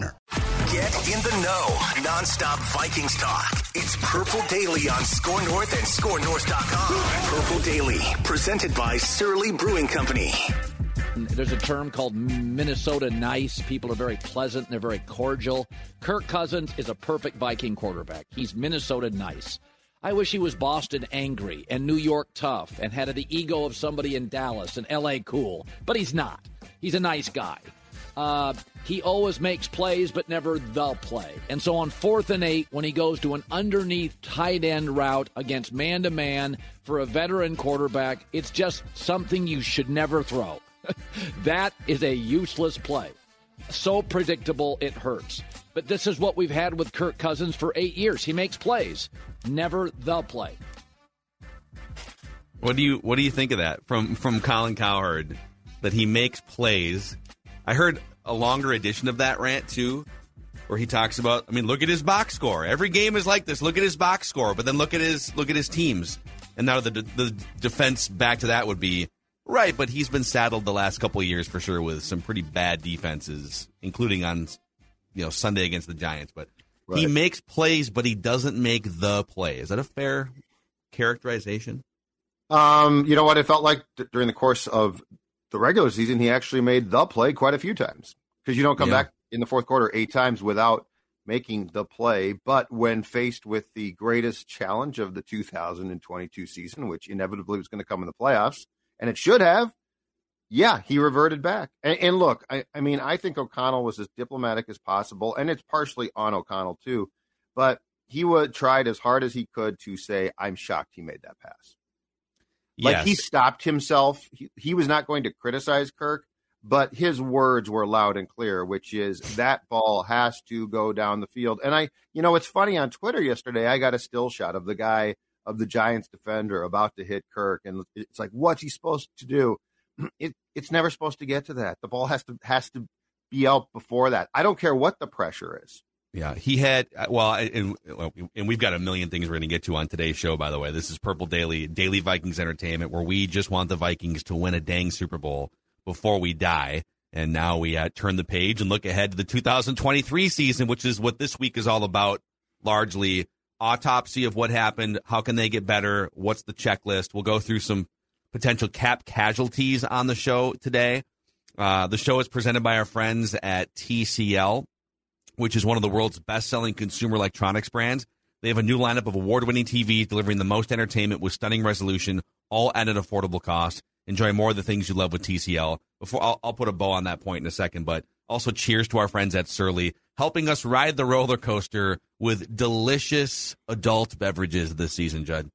Get in the know. Non-stop Vikings talk. It's Purple Daily on Score North and ScoreNorth.com. Purple Daily, presented by Surly Brewing Company. There's a term called Minnesota nice. People are very pleasant and they're very cordial. Kirk Cousins is a perfect Viking quarterback. He's Minnesota nice. I wish he was Boston angry and New York tough and had the ego of somebody in Dallas and LA cool, but he's not. He's a nice guy. Uh, he always makes plays, but never the play. And so on fourth and eight, when he goes to an underneath tight end route against man to man for a veteran quarterback, it's just something you should never throw. that is a useless play. So predictable, it hurts. But this is what we've had with Kirk Cousins for eight years. He makes plays, never the play. What do you What do you think of that from from Colin Cowherd? That he makes plays. I heard a longer edition of that rant too, where he talks about. I mean, look at his box score. Every game is like this. Look at his box score, but then look at his look at his teams. And now the the defense back to that would be right, but he's been saddled the last couple of years for sure with some pretty bad defenses, including on you know Sunday against the Giants. But Right. he makes plays, but he doesn't make the play. Is that a fair characterization? Um, you know what? It felt like d- during the course of the regular season, he actually made the play quite a few times because you don't come Yeah. back in the fourth quarter eight times without making the play. But when faced with the greatest challenge of the 2022 season, which inevitably was going to come in the playoffs, and it should have, yeah, he reverted back. And, and look, I, I mean, I think O'Connell was as diplomatic as possible, and it's partially on O'Connell too, but he would tried as hard as he could to say, "I'm shocked he made that pass." Like he stopped himself. He, he was not going to criticize Kirk, but his words were loud and clear, which is that ball has to go down the field. And I, you know, it's funny on Twitter yesterday, I got a still shot of the guy of the Giants defender about to hit Kirk, and it's like, what's he supposed to do? It, it's never supposed to get to that. The ball has to has to be out before that. I don't care what the pressure is. Yeah, he had well, and, and we've got a million things we're going to get to on today's show. By the way, this is Purple Daily, Daily Vikings Entertainment, where we just want the Vikings to win a dang Super Bowl before we die. And now we uh, turn the page and look ahead to the 2023 season, which is what this week is all about. Largely autopsy of what happened. How can they get better? What's the checklist? We'll go through some potential cap casualties on the show today. Uh, the show is presented by our friends at TCL which is one of the world's best selling consumer electronics brands. They have a new lineup of award winning TVs delivering the most entertainment with stunning resolution, all at an affordable cost. Enjoy more of the things you love with TCL. Before I'll, I'll put a bow on that point in a second, but also cheers to our friends at Surly, helping us ride the roller coaster with delicious adult beverages this season, Judd.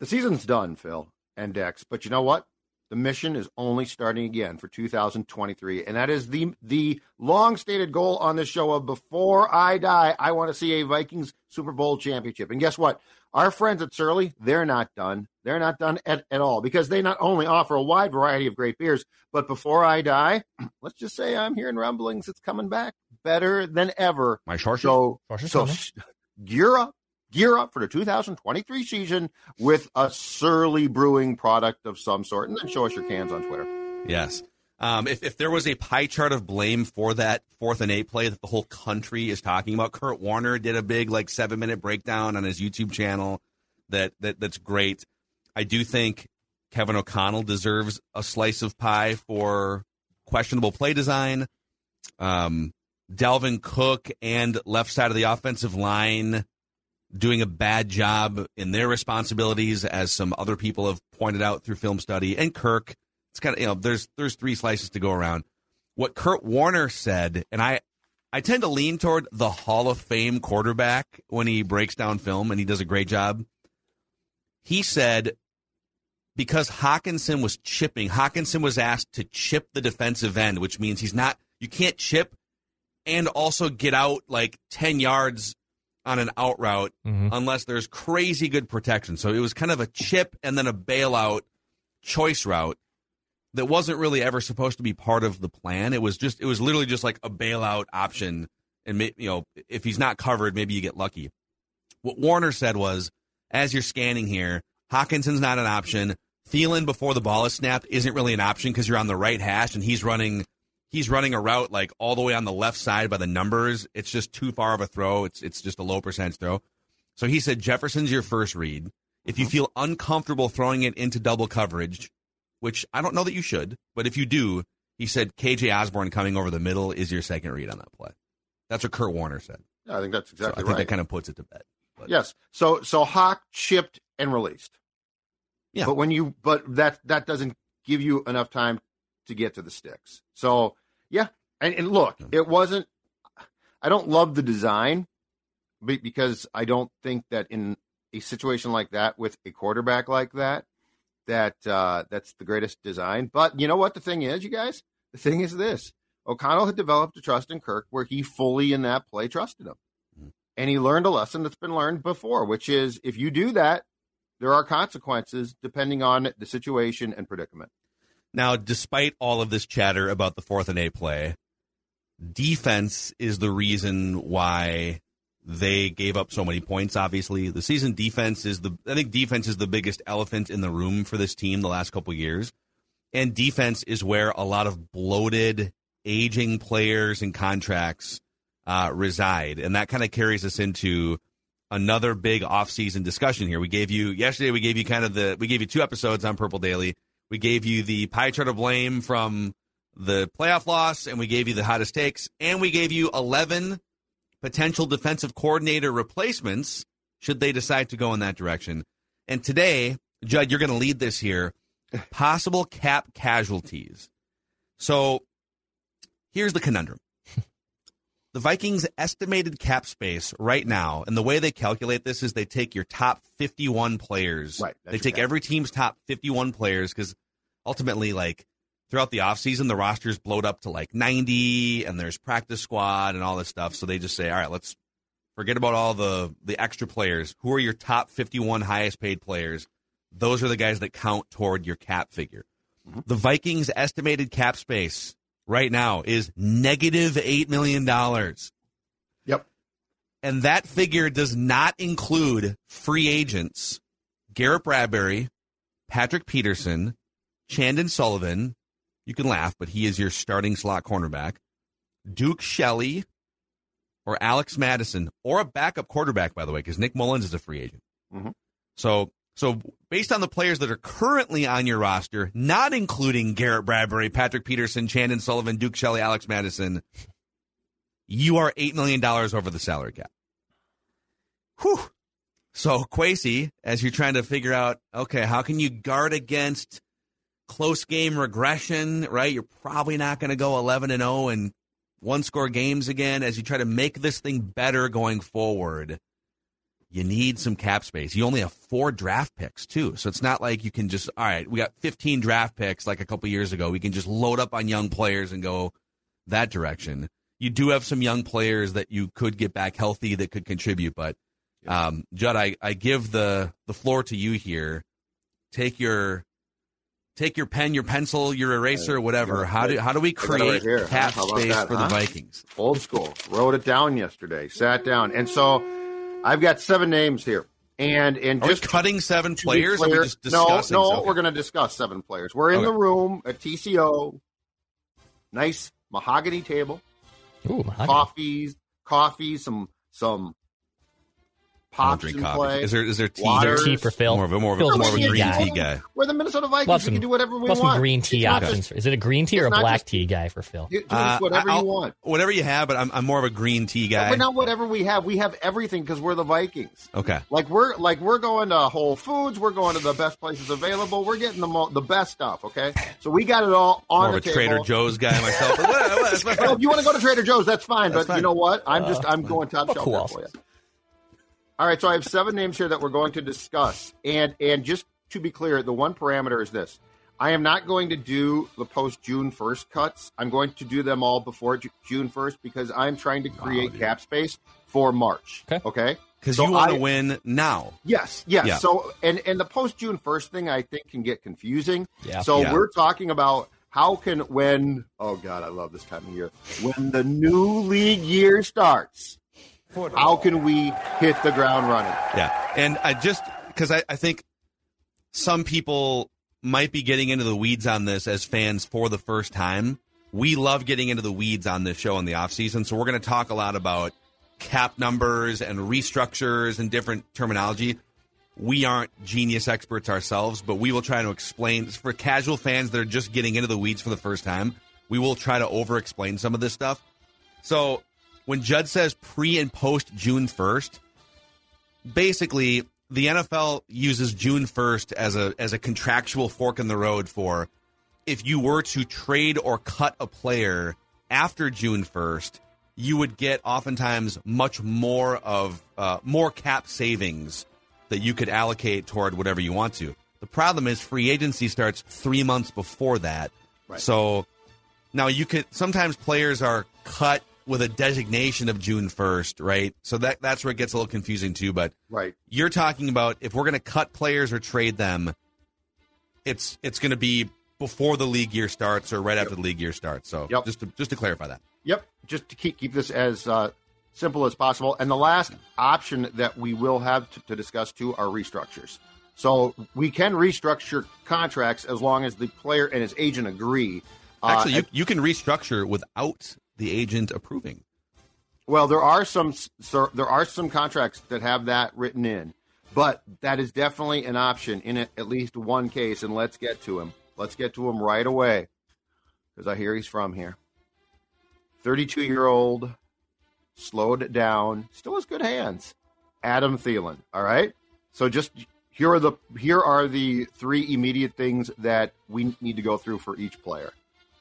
The season's done, Phil and Dex. But you know what? The mission is only starting again for 2023, and that is the the long stated goal on this show of before I die, I want to see a Vikings Super Bowl championship. And guess what? Our friends at Surly, they're not done. They're not done at, at all because they not only offer a wide variety of great beers, but before I die, let's just say I'm hearing rumblings it's coming back better than ever. My short So, so coming. gear up, gear up for the 2023 season with a Surly Brewing product of some sort, and then show us your cans on Twitter. Yes. Um, if, if there was a pie chart of blame for that fourth and eight play that the whole country is talking about, Kurt Warner did a big like seven minute breakdown on his YouTube channel. That that that's great. I do think Kevin O'Connell deserves a slice of pie for questionable play design. Um, Dalvin Cook and left side of the offensive line doing a bad job in their responsibilities, as some other people have pointed out through film study, and Kirk. It's kind of you know there's there's three slices to go around. What Kurt Warner said, and I I tend to lean toward the Hall of Fame quarterback when he breaks down film, and he does a great job. He said because Hockenson was chipping, Hockenson was asked to chip the defensive end, which means he's not you can't chip and also get out like 10 yards on an out route mm-hmm. unless there's crazy good protection. So it was kind of a chip and then a bailout choice route that wasn't really ever supposed to be part of the plan. It was just it was literally just like a bailout option and you know if he's not covered maybe you get lucky. What Warner said was as you're scanning here, Hockenson's not an option. Thielen before the ball is snapped isn't really an option because you're on the right hash and he's running he's running a route like all the way on the left side by the numbers. It's just too far of a throw. It's it's just a low percentage throw. So he said Jefferson's your first read. If you uh-huh. feel uncomfortable throwing it into double coverage, which I don't know that you should, but if you do, he said KJ Osborn coming over the middle is your second read on that play. That's what Kurt Warner said. Yeah, I think that's exactly so I think right. That kind of puts it to bed. But. Yes. So so Hawk chipped and released. Yeah. But when you but that that doesn't give you enough time to get to the sticks. So yeah, and, and look, it wasn't. I don't love the design, because I don't think that in a situation like that with a quarterback like that, that uh, that's the greatest design. But you know what? The thing is, you guys, the thing is this: O'Connell had developed a trust in Kirk where he fully in that play trusted him, mm-hmm. and he learned a lesson that's been learned before, which is if you do that, there are consequences depending on the situation and predicament. Now, despite all of this chatter about the fourth and eight play, defense is the reason why they gave up so many points. Obviously, the season defense is the I think defense is the biggest elephant in the room for this team the last couple years, and defense is where a lot of bloated, aging players and contracts uh, reside, and that kind of carries us into another big offseason discussion here. We gave you yesterday. We gave you kind of the we gave you two episodes on Purple Daily we gave you the pie chart of blame from the playoff loss, and we gave you the hottest takes, and we gave you 11 potential defensive coordinator replacements should they decide to go in that direction. And today, Judd, you're going to lead this here possible cap casualties. So here's the conundrum. The Vikings' estimated cap space right now, and the way they calculate this is they take your top 51 players. Right. They take every team's top 51 players because ultimately, like, throughout the offseason, the roster's blowed up to like 90 and there's practice squad and all this stuff. So they just say, all right, let's forget about all the, the extra players. Who are your top 51 highest paid players? Those are the guys that count toward your cap figure. Mm-hmm. The Vikings' estimated cap space right now is negative $8 million. Yep. And that figure does not include free agents Garrett Bradbury, Patrick Peterson, Chandon Sullivan. You can laugh, but he is your starting slot cornerback. Duke Shelley or Alex Mattison or a backup quarterback, by the way, because Nick Mullens is a free agent. Mm-hmm. So so, based on the players that are currently on your roster, not including Garrett Bradbury, Patrick Peterson, Chandon Sullivan, Duke Shelley, Alex Mattison, you are $8 million over the salary cap. Whew. So, Kwesi, as you're trying to figure out, okay, how can you guard against close game regression, right? You're probably not going to go 11 and 0 and one score games again as you try to make this thing better going forward you need some cap space. You only have four draft picks too, so it's not like you can just all right. We got 15 draft picks like a couple years ago. We can just load up on young players and go that direction. You do have some young players that you could get back healthy that could contribute, but um, Judd, I, I give the the floor to you here. Take your take your pen, your pencil, your eraser, whatever. How do how do we create right cap space that, for huh? the Vikings? Old school. Wrote it down yesterday. Sat down, and so I've got seven names here. And and Are just cutting seven players. Clear, no, no, okay. we're going to discuss seven players. We're in okay. the room at TCO. Nice mahogany table. Ooh, mahogany. coffees, coffee, some some I don't pops drink in coffee. play. Is there is there tea? Water. Tea for Phil. More of a more of a, Phil's more of a green guy. tea guy. We're the Minnesota Vikings. Love we can do whatever we love want. some green tea It's options. just- is it a green tea or a black just- tea guy for Phil? Dude, it's Uh, whatever I'll- you want. Whatever you have, but I'm I'm more of a green tea guy. But not whatever we have. We have everything because we're the Vikings. Okay. Like we're like we're going to Whole Foods. We're going to the best places available. We're getting the mo- the best stuff. Okay, so we got it all on More of a table. Trader Joe's guy myself. But whatever, whatever. Well, if you want to go to Trader Joe's, that's fine. That's but fine. you know what? I'm just Uh, I'm going top But shelf who here else? for you. All right, so I have seven names here that we're going to discuss, and and just to be clear, the one parameter is this: I am not going to do the post June first cuts. I'm going to do them all before June first because I'm trying to create cap space for March. Okay. Okay. Because So you want to win now. Yes, yes. Yeah. So and and the post June first thing I think can get confusing. Yeah. So Yeah. we're talking about how can when oh god I love this time of year when the new league year starts. How can we hit the ground running? Yeah. And I just because I, I think some people might be getting into the weeds on this as fans for the first time. We love getting into the weeds on this show in the off season, so we're going to talk a lot about cap numbers and restructures and different terminology. We aren't genius experts ourselves, but we will try to explain for casual fans that are just getting into the weeds for the first time. We will try to over explain some of this stuff. So when Judd says pre and post June 1st, basically the NFL uses June 1st as a as a contractual fork in the road for if you were to trade or cut a player after June 1st, you would get oftentimes much more of uh, more cap savings that you could allocate toward whatever you want to. The problem is free agency starts three months before that. So now you could sometimes players are cut with a designation of June first, right? So that that's where it gets a little confusing too. But Right. you're talking about if we're going to cut players or trade them, it's it's going to be before the league year starts or right after the league year starts. So Yep. just to, just to clarify that. Yep. Just to keep keep this as uh, simple as possible. And the last option that we will have to, to discuss too are restructures. So we can restructure contracts as long as the player and his agent agree. Uh, Actually, you, you can restructure without the agent approving. Well, there are some so there are some contracts that have that written in, but that is definitely an option in at at least one case. And let's get to him. Let's get to him right away, because I hear he's from here. Thirty-two year old, slowed down, still has good hands. Adam Thielen. All right. So just here are the here are the three immediate things that we need to go through for each player.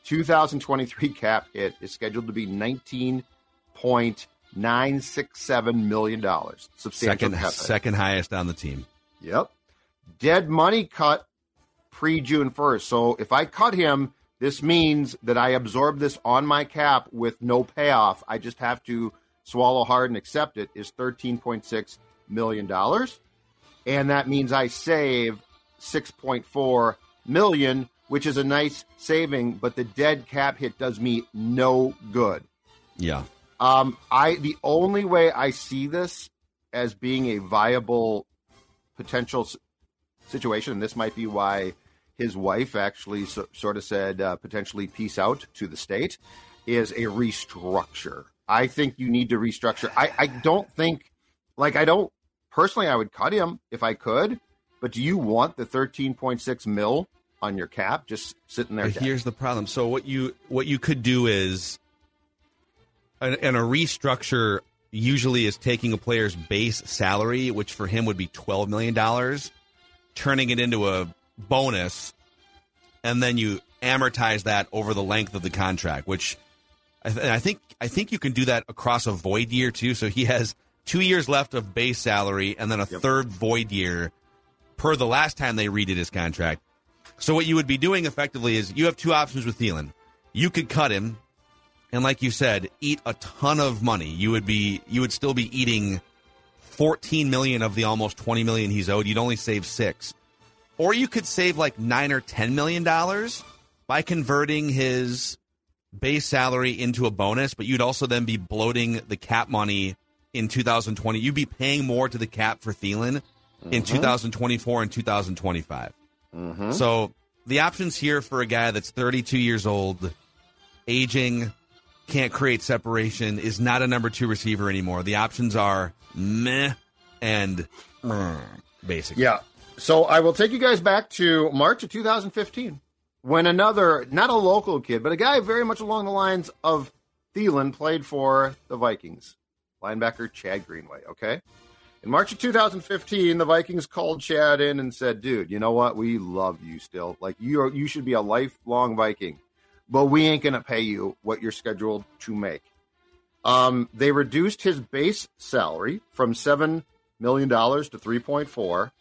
2023 cap hit is scheduled to be 19.967 million dollars. Substantial Second second highest on the team. Yep. Dead money cut pre June 1st. So if I cut him, this means that I absorb this on my cap with no payoff. I just have to swallow hard and accept it is $13.6 million. And that means I save 6.4 million, which is a nice saving, but the dead cap hit does me no good. Yeah. Um, I the only way I see this as being a viable potential s- situation, and this might be why his wife actually so, sort of said uh, potentially peace out to the state, is a restructure. I think you need to restructure. I, I don't think, like, I don't personally, I would cut him if I could, but do you want the 13.6 mil on your cap just sitting there? But here's the problem. So what you what you could do is, and, and a restructure usually is taking a player's base salary, which for him would be twelve million dollars, turning it into a bonus, and then you amortize that over the length of the contract. Which I, th- I think I think you can do that across a void year too. So he has two years left of base salary, and then a third void year per the last time they redid his contract. So what you would be doing effectively is you have two options with Thielen. You could cut him, and like you said, eat a ton of money. You would be you would still be eating fourteen million of the almost twenty million he's owed. You'd only save six, or you could save like nine or ten million dollars by converting his base salary into a bonus. But you'd also then be bloating the cap money in 2020. You'd be paying more to the cap for Thielen in mm-hmm. 2024 and 2025. Mm-hmm. So the options here for a guy that's 32 years old, aging, can't create separation, is not a number two receiver anymore. The options are meh and basically. Yeah. So I will take you guys back to March of 2015 when another, not a local kid, but a guy very much along the lines of Thielen played for the Vikings. Linebacker Chad Greenway, okay? In March of 2015, the Vikings called Chad in and said, "Dude, you know what? We love you still. Like you are, you should be a lifelong Viking, but we ain't gonna pay you what you're scheduled to make." Um, they reduced his base salary from seven million dollars to three point four.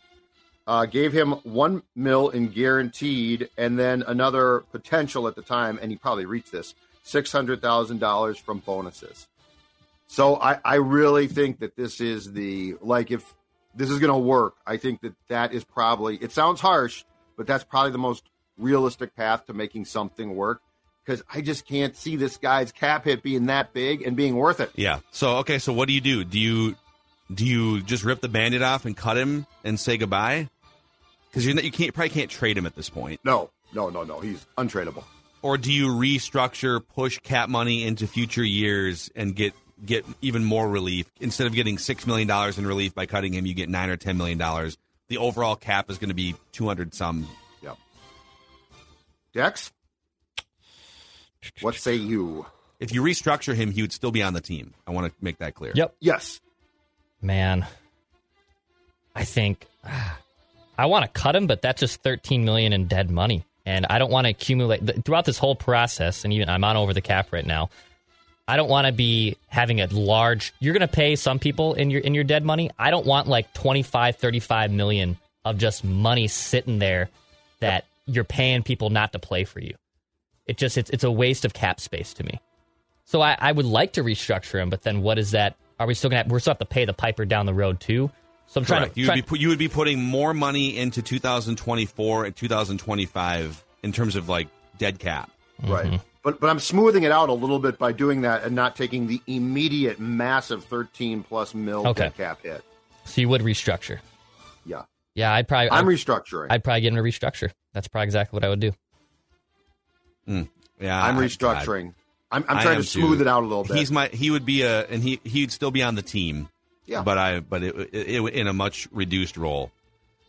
Uh, gave him one mil in guaranteed, and then another potential at the time, and he probably reached this six hundred thousand dollars from bonuses. So I, I really think that this is the like if this is going to work, I think that that is probably it sounds harsh, but that's probably the most realistic path to making something work because I just can't see this guy's cap hit being that big and being worth it. Yeah. So okay, so what do you do? Do you do you just rip the bandit off and cut him and say goodbye? Because you you can't probably can't trade him at this point. No, no, no, no. He's untradeable. Or do you restructure, push cap money into future years, and get get even more relief instead of getting six million dollars in relief by cutting him? You get nine or ten million dollars. The overall cap is going to be two hundred some. Yep. Dex, what say you? If you restructure him, he would still be on the team. I want to make that clear. Yep. Yes. Man, I think I want to cut him, but that's just 13 million in dead money, and I don't want to accumulate throughout this whole process. And even I'm on over the cap right now. I don't want to be having a large. You're going to pay some people in your in your dead money. I don't want like 25, 35 million of just money sitting there that you're paying people not to play for you. It just it's it's a waste of cap space to me. So I, I would like to restructure him, but then what is that? Are we still gonna have, we're still have to pay the piper down the road too? So I'm trying to You try- be, pu- you would be putting more money into 2024 and 2025 in terms of like dead cap. Right. Mm-hmm. But but I'm smoothing it out a little bit by doing that and not taking the immediate massive 13 plus mil Okay. cap hit. so you would restructure. Yeah. Yeah, I'd probably I'm I'd, restructuring. I'd probably get him to restructure. That's probably exactly what I would do. Hmm. Yeah, I'm I- restructuring. I'm, I'm trying to smooth too. it out a little bit. He's my he would be a and he he'd still be on the team. Yeah. But I but it, it, it in a much reduced role.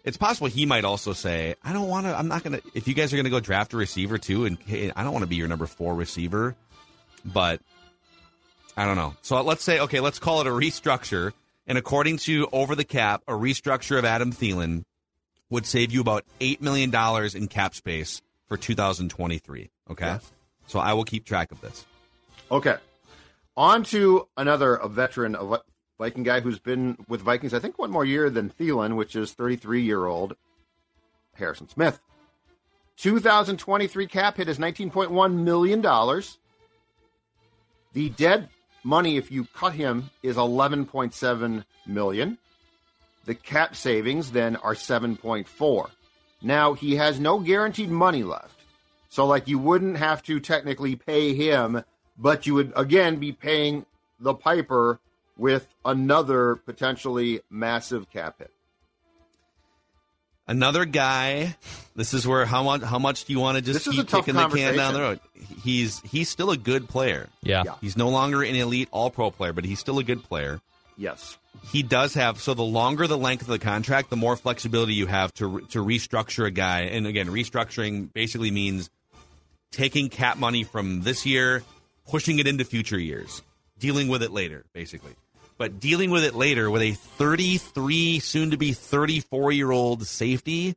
It's possible he might also say, "I don't want to. I'm not going to. If you guys are going to go draft a receiver too, and I don't want to be your number four receiver, but I don't know. So let's say, okay, let's call it a restructure. And according to Over the Cap, a restructure of Adam Thielen would save you about eight million dollars in cap space for 2023. Okay, Yes. so I will keep track of this. Okay. On to another a veteran, of Viking guy who's been with Vikings, I think, one more year than Thielen, which is 33 year old Harrison Smith. 2023 cap hit is $19.1 million. The dead money, if you cut him, is 11.7 million. The cap savings then are 7.4. Now he has no guaranteed money left. So, like, you wouldn't have to technically pay him, but you would again be paying the Piper with another potentially massive cap hit. Another guy. This is where how much how much do you want to just This keep tough kicking the can down the road? He's he's still a good player. Yeah. Yeah. He's no longer an elite all pro player, but he's still a good player. Yes. He does have so the longer the length of the contract, the more flexibility you have to to restructure a guy. And again, restructuring basically means taking cap money from this year, pushing it into future years, dealing with it later, basically. But dealing with it later with a 33, soon to be 34 year old safety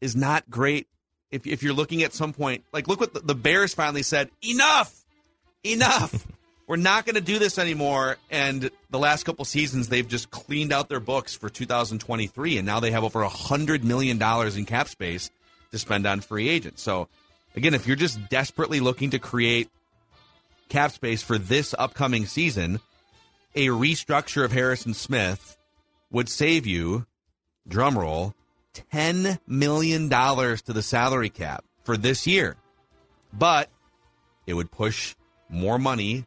is not great. If, if you're looking at some point, like look what the, the Bears finally said enough, enough. We're not going to do this anymore. And the last couple seasons, they've just cleaned out their books for 2023, and now they have over a hundred million dollars in cap space to spend on free agents. So, again, if you're just desperately looking to create cap space for this upcoming season, a restructure of Harrison Smith would save you, drumroll, $10 million to the salary cap for this year. But it would push more money,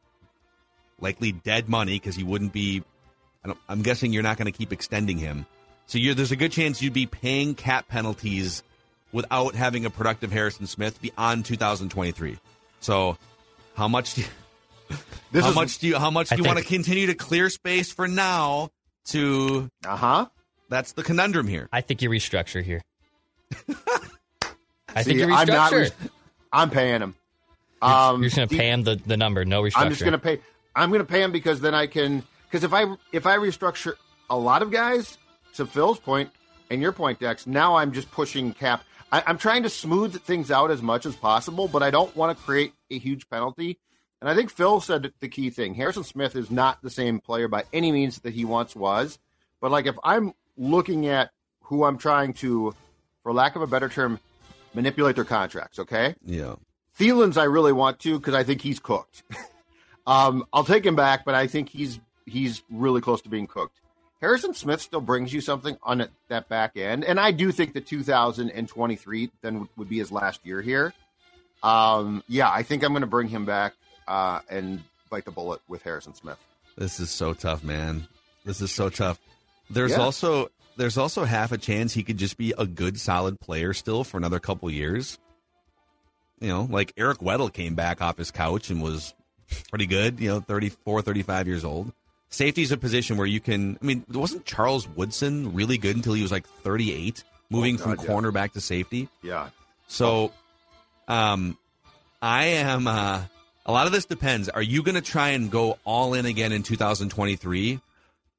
likely dead money, because he wouldn't be. I'm guessing you're not going to keep extending him. So there's a good chance you'd be paying cap penalties without having a productive Harrison Smith beyond 2023. So how much do you, This how is much do you how much do I you want to continue to clear space for now to. Uh huh. That's the conundrum here. I think you restructure here. I See, think you I'm not. restructure. Re- I'm paying him. You're, Um, you're just going to the- pay him the, the number, no restructure. I'm just going to pay. I'm going to pay him because then I can. Because if I if I restructure a lot of guys, to Phil's point and your point, Dex, now I'm just pushing cap. I, I'm trying to smooth things out as much as possible, but I don't want to create a huge penalty. And I think Phil said the key thing. Harrison Smith is not the same player by any means that he once was. But like if I'm looking at who I'm trying to, for lack of a better term, manipulate their contracts, okay? Yeah. Thielen's I really want to because I think he's cooked. um, I'll take him back, but I think he's he's really close to being cooked. Harrison Smith still brings you something on that back end, and I do think that 2023 then would- would be his last year here. Um, yeah, I think I'm going to bring him back uh, and bite the bullet with Harrison Smith. This is so tough, man. This is so tough. There's Yeah. also there's also half a chance he could just be a good solid player still for another couple years. You know, like Eric Weddle came back off his couch and was pretty good, you know, 34, 35 years old. Safety's a position where you can I mean, wasn't Charles Woodson really good until he was like 38, moving Oh, from God, yeah. corner back to safety? Yeah, So, um, I am. Uh, a lot of this depends. Are you going to try and go all in again in 2023?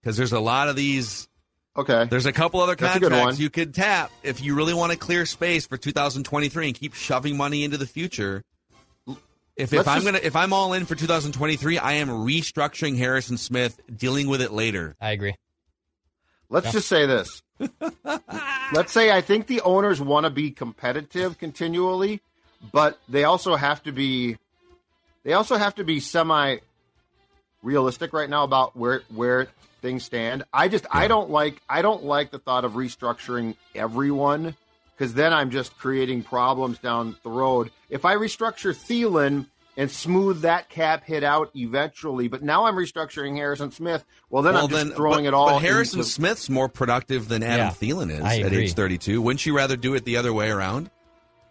Because there's a lot of these. okay. There's a couple other That's contracts you could tap if you really want to clear space for 2023 and keep shoving money into the future. If, if Let's I'm just- gonna if I'm all in for 2023, I am restructuring Harrison Smith, dealing with it later. I agree. Let's just say this. Let's say I think the owners want to be competitive continually, but they also have to be they also have to be semi realistic right now about where where things stand. I just I don't like I don't like the thought of restructuring everyone because then I'm just creating problems down the road. If I restructure Thielen and smooth that cap hit out eventually, but now I'm restructuring Harrison Smith, well then I'm just throwing but, it all. But Harrison into- Smith's more productive than Adam Yeah, Thielen is at age 32. Wouldn't you rather do it the other way around?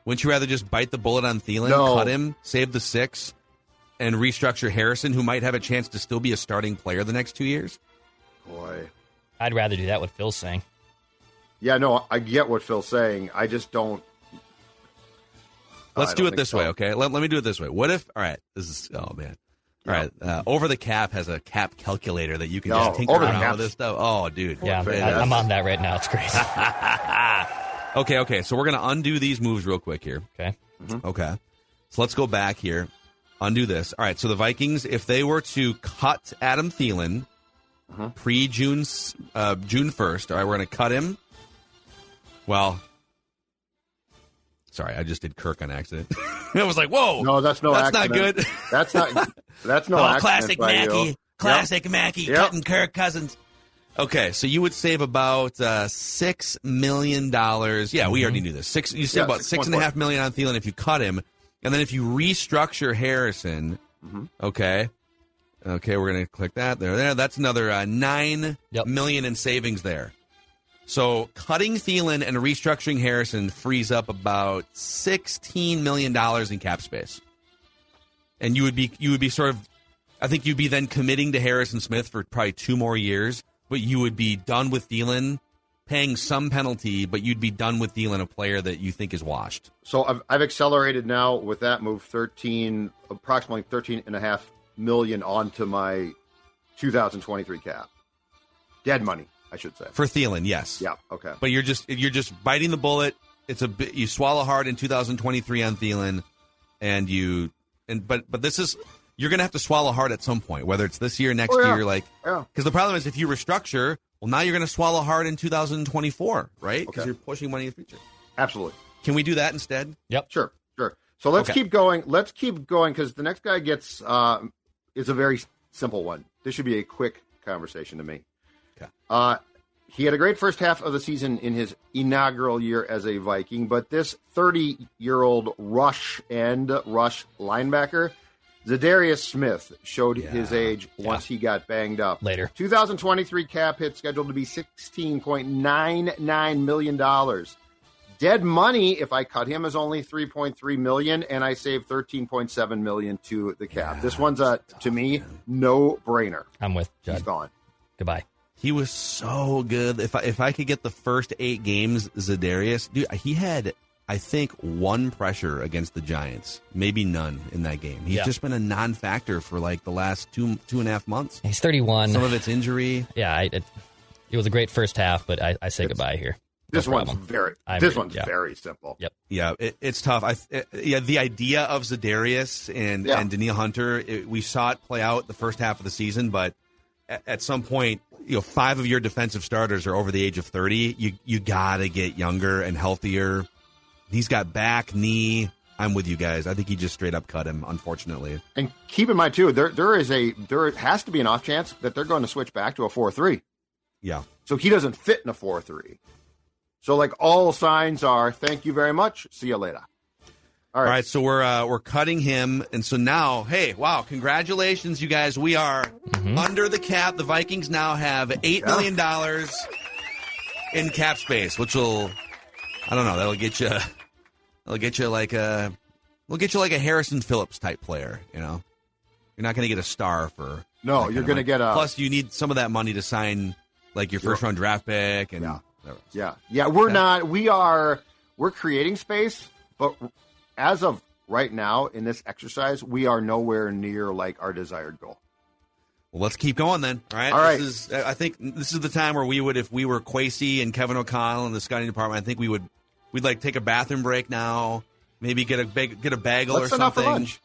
Wouldn't you rather just bite the bullet on Thielen, No. cut him, save the six, and restructure Harrison, who might have a chance to still be a starting player the next two years? Boy. I'd rather do that. What Phil's saying. Yeah, no, I get what Phil's saying. I just don't. Let's I do don't it this so. way, okay? Let, let me do it this way. What if? All right, this is oh man. All right, uh, over the cap has a cap calculator that you can No, just tinker Over the around Cap's- with this stuff. Oh, dude. Yeah, I'm. I'm on that right now. It's great. Okay, okay. So we're gonna undo these moves real quick here. Okay. Okay. So let's go back here. Undo this. All right. So the Vikings, if they were to cut Adam Thielen pre June uh, June first, all right, we're going to cut him. Well, sorry, I just did Kirk on accident. I was like, whoa, No, that's no. that's not good. That's not. That's no. oh, accident classic by you. Mackey, classic Mackey, Yep. cutting Kirk Cousins. Okay, so you would save about uh, six million dollars. Yeah, we already knew this. Six. You save Yeah, about six six and a half million on Thielen if you cut him, and then if you restructure Harrison. Mm-hmm. Okay, okay, we're gonna click that there. There, that's another uh, nine million Yep. in savings there. So cutting Thielen and restructuring Harrison frees up about sixteen million dollars in cap space, and you would be you would be sort of, I think you'd be then committing to Harrison Smith for probably two more years, but you would be done with Thielen, paying some penalty, but you'd be done with Thielen, a player that you think is washed. So I've, I've accelerated now with that move, thirteen, approximately thirteen and a half million onto my 2023 cap. Dead money, I should say. For Thielen, yes. Yeah. Okay. But you're just you're just biting the bullet. It's a bit you swallow hard in 2023 on Thielen, and you and but but this is you're gonna have to swallow hard at some point, whether it's this year, next Oh, yeah. year, like Yeah. because the problem is if you restructure, well now you're gonna swallow hard in 2024, right? Because Okay. you're pushing money in the future. Absolutely. Can we do that instead? Yep. Sure. Sure. So let's Okay. keep going. Let's keep going because the next guy gets uh, is a very simple one. This should be a quick conversation to me. Okay. Uh, he had a great first half of the season in his inaugural year as a Viking, but this 30 year old rush end rush linebacker, Zadarius Smith, showed his age once he got banged up. Later. 2023 cap hit scheduled to be $16.99 million. Dead money, if I cut him, is only 3.3 million, and I save 13.7 million to the cap. this one's a, to me, no brainer. I'm with He's Judd. gone. Goodbye. He was so good. If I if I could get the first eight games, Zadarius, dude, he had I think one pressure against the Giants, maybe none in that game. He's Yeah. just been a non-factor for like the last two two and a half months. He's 31. Some of it's injury. yeah, I, it, it was a great first half, but I, I say goodbye here. No This one's problem. very. I'm this re- one's yeah. very simple. Yep. Yeah, it, it's tough. I it, yeah, the idea of Zadarius and Yeah. and Danielle Hunter, it, we saw it play out the first half of the season, but at, at some point, you know, five of your defensive starters are over the age of thirty. You you got to get younger and healthier. He's got back, knee. I'm with you guys. I think he just straight up cut him. Unfortunately, And keep in mind too, there there is a there has to be an off chance that they're going to switch back to a four three. yeah. So he doesn't fit in a four three. So like all signs are, thank you very much. See you later. All All right. right, so we're uh, we're cutting him, and so now, hey, wow, congratulations, you guys! We are under the cap. The Vikings now have eight Yeah. million dollars in cap space, which will, I don't know, that'll get you, that'll get you like a, we'll get you like a Harrison Phillips type player. You know, you're not going to get a star for. No, you're gonna get a- Plus, you need some of that money to sign like your first round draft pick and. Yeah. whatever. Yeah, yeah, we're not. We are. We're creating space, but as of right now in this exercise, we are nowhere near like our desired goal. Well, let's keep going then. All right. All right. This is, I think this is the time where we would, if we were Kwesi and Kevin O'Connell in the scouting department, I think we would, we'd like take a bathroom break now. Maybe get a bag, get a bagel Let's or send out for something. lunch.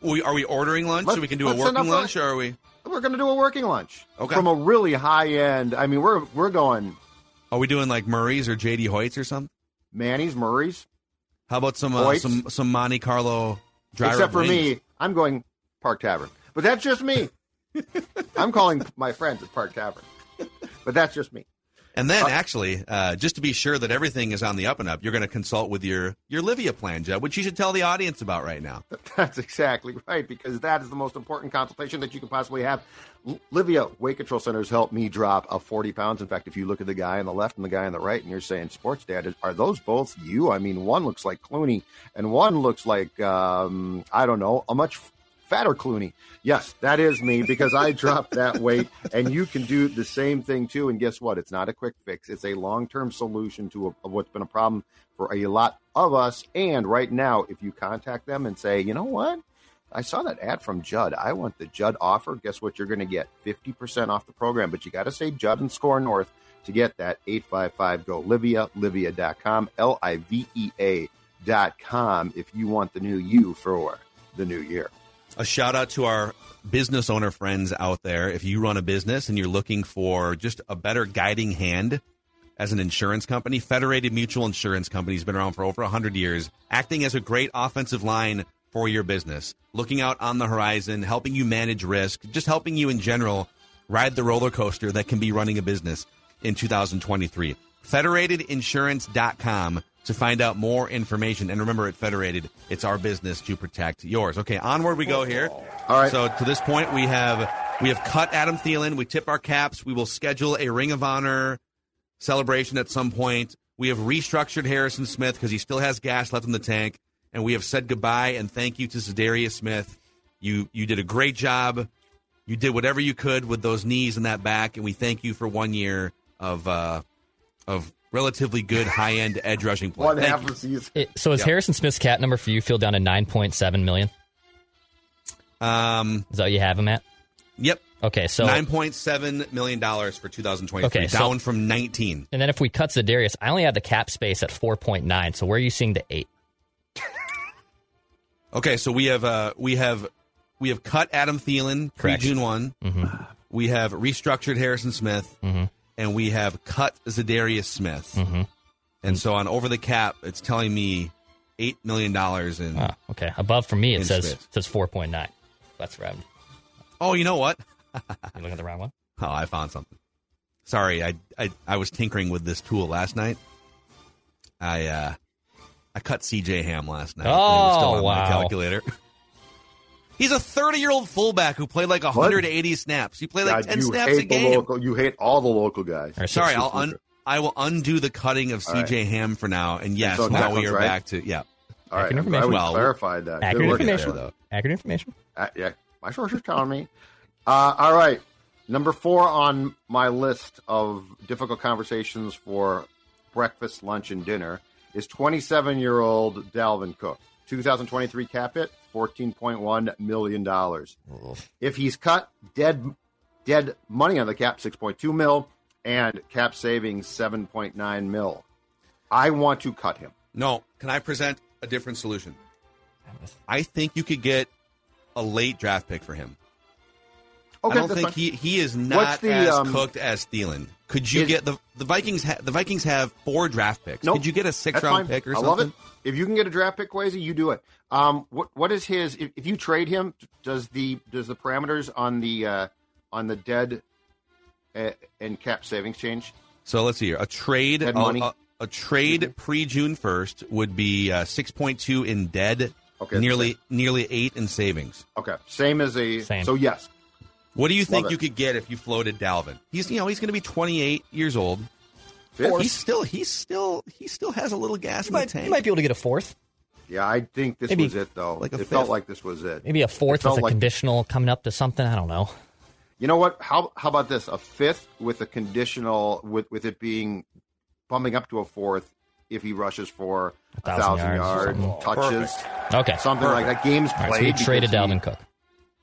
We, are we ordering lunch Let's- so we can do a working lunch, or are we? We're going to do a working lunch Okay. from a really high end. I mean, we're we're going Are we doing like Murray's or JD Hoyt's or something? Manny's, Murray's, How about some uh, some some Monte Carlo? Except for wings? me. I'm going Park Tavern, but that's just me. I'm calling my friends at Park Tavern, but that's just me. And then, actually, uh, just to be sure that everything is on the up and up, you're going to consult with your your Livea plan, Jeb, which you should tell the audience about right now. That's exactly right, because that is the most important consultation that you can possibly have. Livea Weight Control Centers helped me drop a 40 pounds. In fact, if you look at the guy on the left and the guy on the right, and you're saying, Sports Dad, are those both you? I mean, one looks like Clooney, and one looks like, um, I don't know, a much fatter Clooney. Yes, that is me because I dropped that weight, and you can do the same thing too. And guess what? It's not a quick fix, it's a long term solution to a, what's been a problem for a lot of us. And right now, if you contact them and say, you know what? I saw that ad from Judd. I want the Judd offer. Guess what? You're going to get 50% off the program, but you got to say Judd and Score North to get that 855 go Livea, livea.com, L I V E A dot com if you want the new you for the new year. A shout out to our business owner friends out there. If you run a business and you're looking for just a better guiding hand as an insurance company, Federated Mutual Insurance Company has been around for over 100 years, acting as a great offensive line for your business, looking out on the horizon, helping you manage risk, just helping you in general ride the roller coaster that can be running a business in 2023. Federatedinsurance.com to find out more information. And remember, at Federated, it's our business to protect yours. Okay, onward we go here. All right. So to this point, we have we have cut Adam Thielen. We tip our caps. We will schedule a Ring of Honor celebration at some point. We have restructured Harrison Smith because he still has gas left in the tank, and we have said goodbye and thank you to Zadarius Smith. You you did a great job. You did whatever you could with those knees and that back, and we thank you for one year of uh, of relatively good high end edge rushing play. One Thank half you. of season. It, so is Yep. Harrison Smith's cat number for you feel down to 9.7 million? Um, Is that you have him at? yep, Okay, so nine point seven million dollars for 2023, Okay, so- down from 19. and then if we cut Zadarius, I only have the cap space at 4.9. So where are you seeing the eight? Okay, so we have uh we have we have cut Adam Thielen pre June one. We have restructured Harrison Smith, and we have cut Zadarius Smith. And so on over the cap, it's telling me eight million dollars in. Oh, okay. Above for me, it says Smith. says 4.9. That's right. Oh, you know what? You looking at the wrong one? Oh, I found something. Sorry, I I, I was tinkering with this tool last night. I uh I cut CJ Ham last night. and it was still Oh, wow. calculator. He's a 30 year old fullback who played like 180 snaps. He played like God, 10 you snaps hate a the game. local. You hate all the local guys. Or Sorry, I'll un- I will undo the cutting of right. CJ Ham for now. And yes, so now we are right? back to yeah. All right, Accurate I'm we Well, clarified that. Good accurate work information. though. Accurate information. Uh, yeah, my source is telling me. Uh, all right, Number four on my list of difficult conversations for breakfast, lunch, and dinner is 27 year old Dalvin Cook. 2023 cap hit, $14.1 million. If he's cut, dead dead money on the cap, 6.2 mil, and cap savings, 7.9 mil. I want to cut him. No, can I present a different solution? I think you could get a late draft pick for him. Okay, I don't think fine. he he is not the, as um, cooked as Thielen. Could you is- get the the Vikings? Ha- the Vikings have four draft picks. Nope. Could you get a six That's round fine. pick or I something? love it. If you can get a draft pick, Kwesi, you do it. Um, what what is his? If, if you trade him, does the does the parameters on the uh, on the dead uh, and cap savings change? So let's see here. A trade, Dead a, money. a, a trade pre June first would be uh, six point two in dead, Okay, nearly nearly eight in savings. Okay, same as a. Same. So yes, What do you think Love it. you could get if you floated Dalvin? He's you know he's going to be twenty eight years old. Fifth? He's still he's still he still has a little gas You in might, the tank. you might be able to get a fourth. yeah, I think this Maybe- was it though. Like a it fifth? felt like this was it. Maybe a fourth with a like- conditional coming up to something. I don't know. You know what? How how about this? A fifth with a conditional with with it being bumping up to a fourth if he rushes for a thousand thousand yards or yard something. touches, Okay. something like that. Games All right, played. so we because traded he- Dalvin Cook.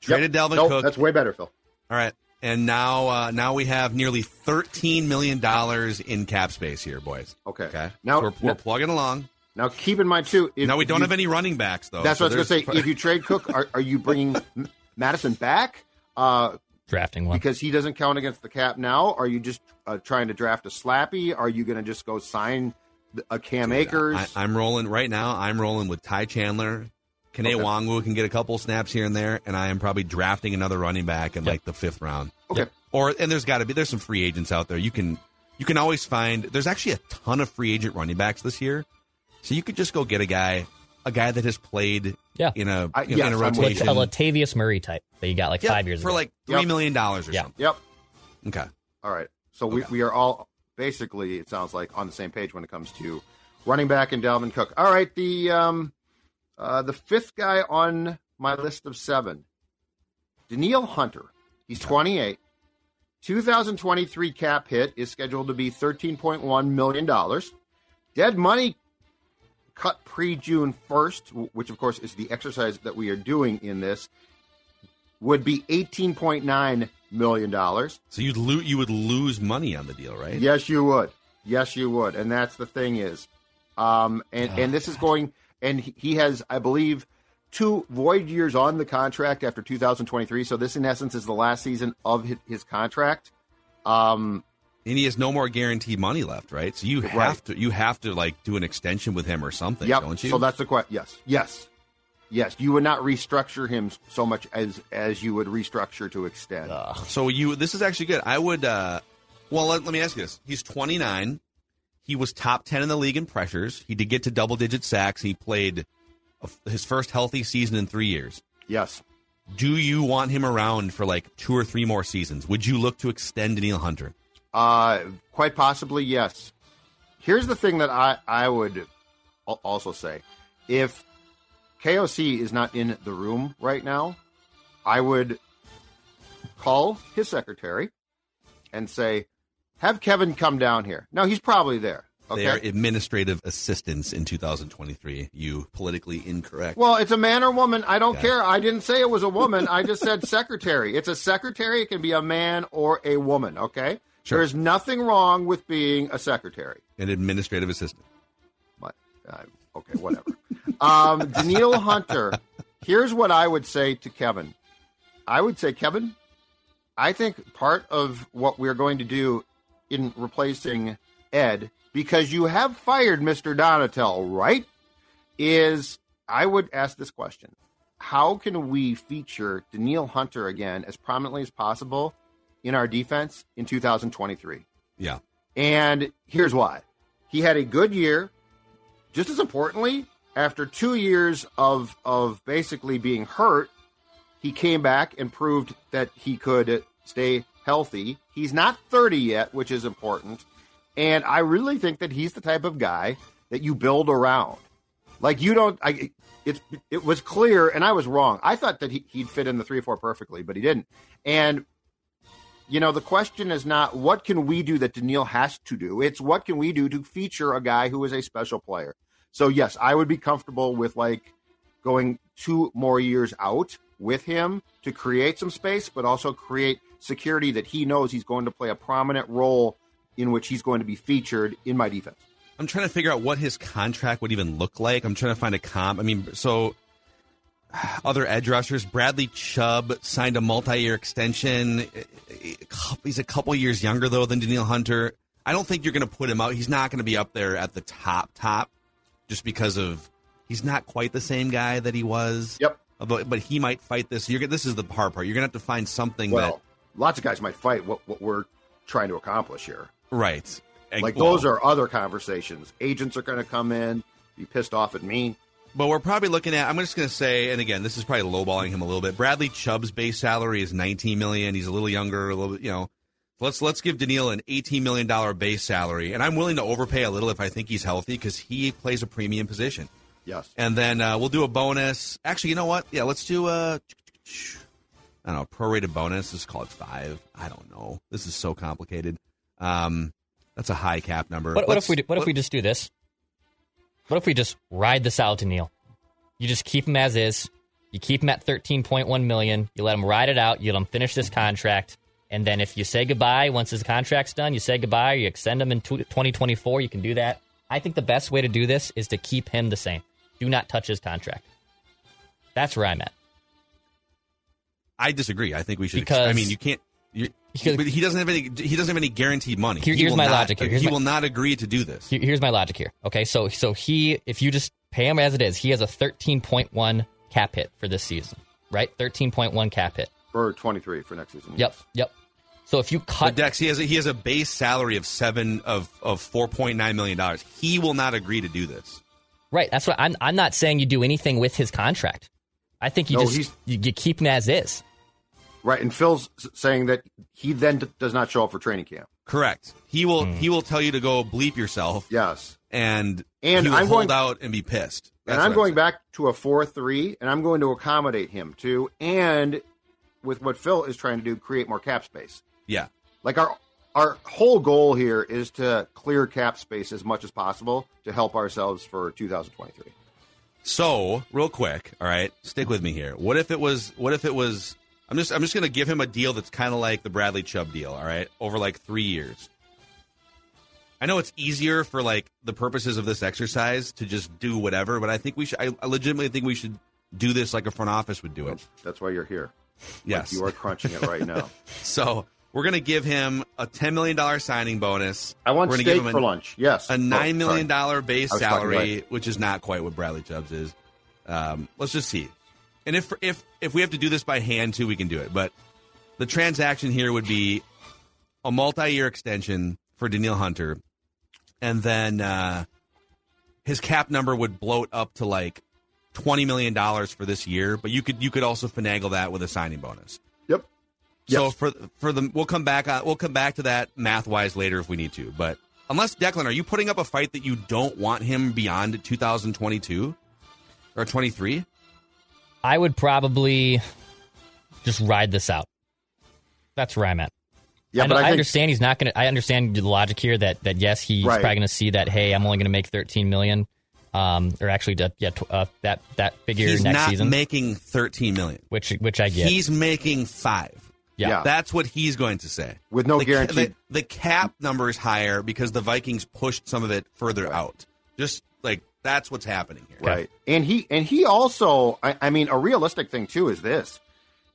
Traded Dalvin Nope, Cook. That's way better, Phil. All right. And now uh, now we have nearly thirteen million dollars in cap space here, boys. Okay. Okay. Now- So we're, we're plugging along. Now keep in mind too. If now we don't you- have any running backs though. That's so what I was going to say. If you trade Cook, are, are you bringing Mattison back uh, Drafting one. because he doesn't count against the cap now? Are you just uh, trying to draft a Slappy? Are you going to just go sign a Cam Akers? I, I'm rolling right now. I'm rolling with Ty Chandler. Kene Okay. Nwangwu can get a couple snaps here and there, and I am probably drafting another running back in like the fifth round. okay. Or and there's got to be there's some free agents out there. You can you can always find. There's actually a ton of free agent running backs this year, so you could just go get a guy a guy that has played Yeah. in a I- in, yes, in a I'm with rotation a Latavius Murray type that you got like Yeah, five years for ago. like three Yep. million dollars or Yeah. something. Yep. Okay. All right. So we, we are all basically, it sounds like, on the same page when it comes to running back and Dalvin Cook. All right. The um, uh, the fifth guy on my list of seven, Danielle Hunter. He's 28. 2023 cap hit is scheduled to be $13.1 million. Dead money cut pre June 1st, which of course is the exercise that we are doing in this, would be $18.9 million. So you'd lo- you would lose money on the deal, right? Yes, you would. Yes, you would. And that's the thing is, um, and and this is going, and he- has, I believe, two void years on the contract after 2023. So this, in essence, is the last season of his, contract. Um, And he has no more guaranteed money left, right? So you have Right. to you have to like do an extension with him or something, yep. don't you? So that's the question. Yes, yes, yes. You would not restructure him so much as as you would restructure to extend. So you this is actually good. I would uh well let, let me ask you this. He's 29. He was top 10 in the league in pressures. He did get to double digit sacks. He played a, his first healthy season in 3 years. yes. Do you want him around for like two or three more seasons? Would you look to extend Neil Hunter? Uh, quite possibly, yes. Here's the thing that I, I would also say. If KOC is not in the room right now, I would call his secretary and say, have Kevin come down here. Now, he's probably there. They are Okay. administrative assistants in 2023. You politically incorrect. Well, it's a man or woman. I don't Yeah. care. I didn't say it was a woman. I just said secretary. It's a secretary. It can be a man or a woman. Okay. Sure. There's nothing wrong with being a secretary. An administrative assistant. But uh, okay, whatever. um, Danielle Hunter. Here's what I would say to Kevin. I would say, Kevin, I think part of what we're going to do in replacing Ed, because you have fired Mr. Donatell, right? Is I would ask this question: How can we feature Danielle Hunter again as prominently as possible in our defense in 2023? Yeah. And here's why. He had a good year. Just as importantly, after two years of of basically being hurt, he came back and proved that he could stay healthy. He's not 30 yet, which is important. And I really think that he's the type of guy that you build around. Like you don't I it's it was clear and I was wrong. I thought that he, he'd fit in the 3 or 4 perfectly, but he didn't. And you know, the question is not what can we do that Danielle has to do. It's what can we do to feature a guy who is a special player. So yes, I would be comfortable with like going two more years out with him to create some space, but also create security that he knows he's going to play a prominent role in which he's going to be featured in my defense. I'm trying to figure out what his contract would even look like. I'm trying to find a comp. I mean, so other edge rushers, Bradley Chubb signed a multi-year extension. He's a couple years younger though than Danielle Hunter. I don't think you're going to put him out. He's not going to be up there at the top top, just because of he's not quite the same guy that he was. Yep. But, but he might fight this. You're, this is the hard part. You're going to have to find something well, that lots of guys might fight what, what we're trying to accomplish here. Right. Like well, those are other conversations. Agents are going to come in, be pissed off at me. But we're probably looking at. I'm just going to say, and again, this is probably lowballing him a little bit. Bradley Chubb's base salary is 19 million. He's a little younger, a little, bit you know. Let's let's give Danielle an 18 million dollar base salary, and I'm willing to overpay a little if I think he's healthy because he plays a premium position. Yes. And then uh, we'll do a bonus. Actually, you know what? Yeah, let's do a. I don't know, prorated bonus. Let's call it five. I don't know. This is so complicated. Um, that's a high cap number. What, what if we do, what, what if we just do this? What if we just ride this out to Neil? You just keep him as is. You keep him at 13.1 million. You let him ride it out. You let him finish this contract. And then if you say goodbye once his contract's done, you say goodbye or you extend him in 2024, you can do that. I think the best way to do this is to keep him the same. Do not touch his contract. That's where I'm at. I disagree. I think we should. Because I mean, you can't. Because, but he doesn't have any. He doesn't have any guaranteed money. Here, here's my not, logic. Here. Here's he my, will not agree to do this. here's my logic here. Okay, so so he, if you just pay him as it is, he has a 13.1 cap hit for this season, right? 13.1 cap hit for 23 for next season. Yep, yep. So if you cut but Dex, he has a, he has a base salary of seven of of 4.9 million dollars. He will not agree to do this. Right. That's what I'm. I'm not saying you do anything with his contract. I think you no, just you, you keep him as is. Right, and Phil's saying that he then d- does not show up for training camp. Correct. He will. Mm. He will tell you to go bleep yourself. Yes, and and I'm hold going, out and be pissed. That's and I'm going I'm back to a four three, and I'm going to accommodate him too. And with what Phil is trying to do, create more cap space. Yeah, like our our whole goal here is to clear cap space as much as possible to help ourselves for 2023. So, real quick, all right, stick with me here. What if it was? What if it was I'm just I'm just going to give him a deal that's kind of like the Bradley Chubb deal, all right, over like 3 years. I know it's easier for like the purposes of this exercise to just do whatever, but I think we should I, legitimately think we should do this like a front office would do it. That's why you're here. Yes. Like you are crunching it right now. so, we're going to give him a $10 million signing bonus. I want we're steak give him for lunch. Yes. A $9 million base salary, which is not quite what Bradley Chubb's is. Um, let's just see. And if if if we have to do this by hand too, we can do it. But the transaction here would be a multi-year extension for Danielle Hunter, and then uh, his cap number would bloat up to like twenty million dollars for this year. But you could you could also finagle that with a signing bonus. Yep. So for for the we'll come back on, we'll come back to that math wise later if we need to. But unless Declan, are you putting up a fight that you don't want him beyond 2022 or 23? I would probably just ride this out. That's where I'm at. Yeah, I, know, I, I think, understand he's not going to. I understand the logic here that that yes, he's right. probably going to see that. Hey, I'm only going to make 13 million, um, or actually, yeah, uh, that that figure he's next not season. making 13 million, which which I get. He's making five. Yeah. yeah. That's what he's going to say. With no the, guarantee. The, the, cap number is higher because the Vikings pushed some of it further right. out. Just like that's what's happening here. Right. And he and he also I, I mean a realistic thing too is this.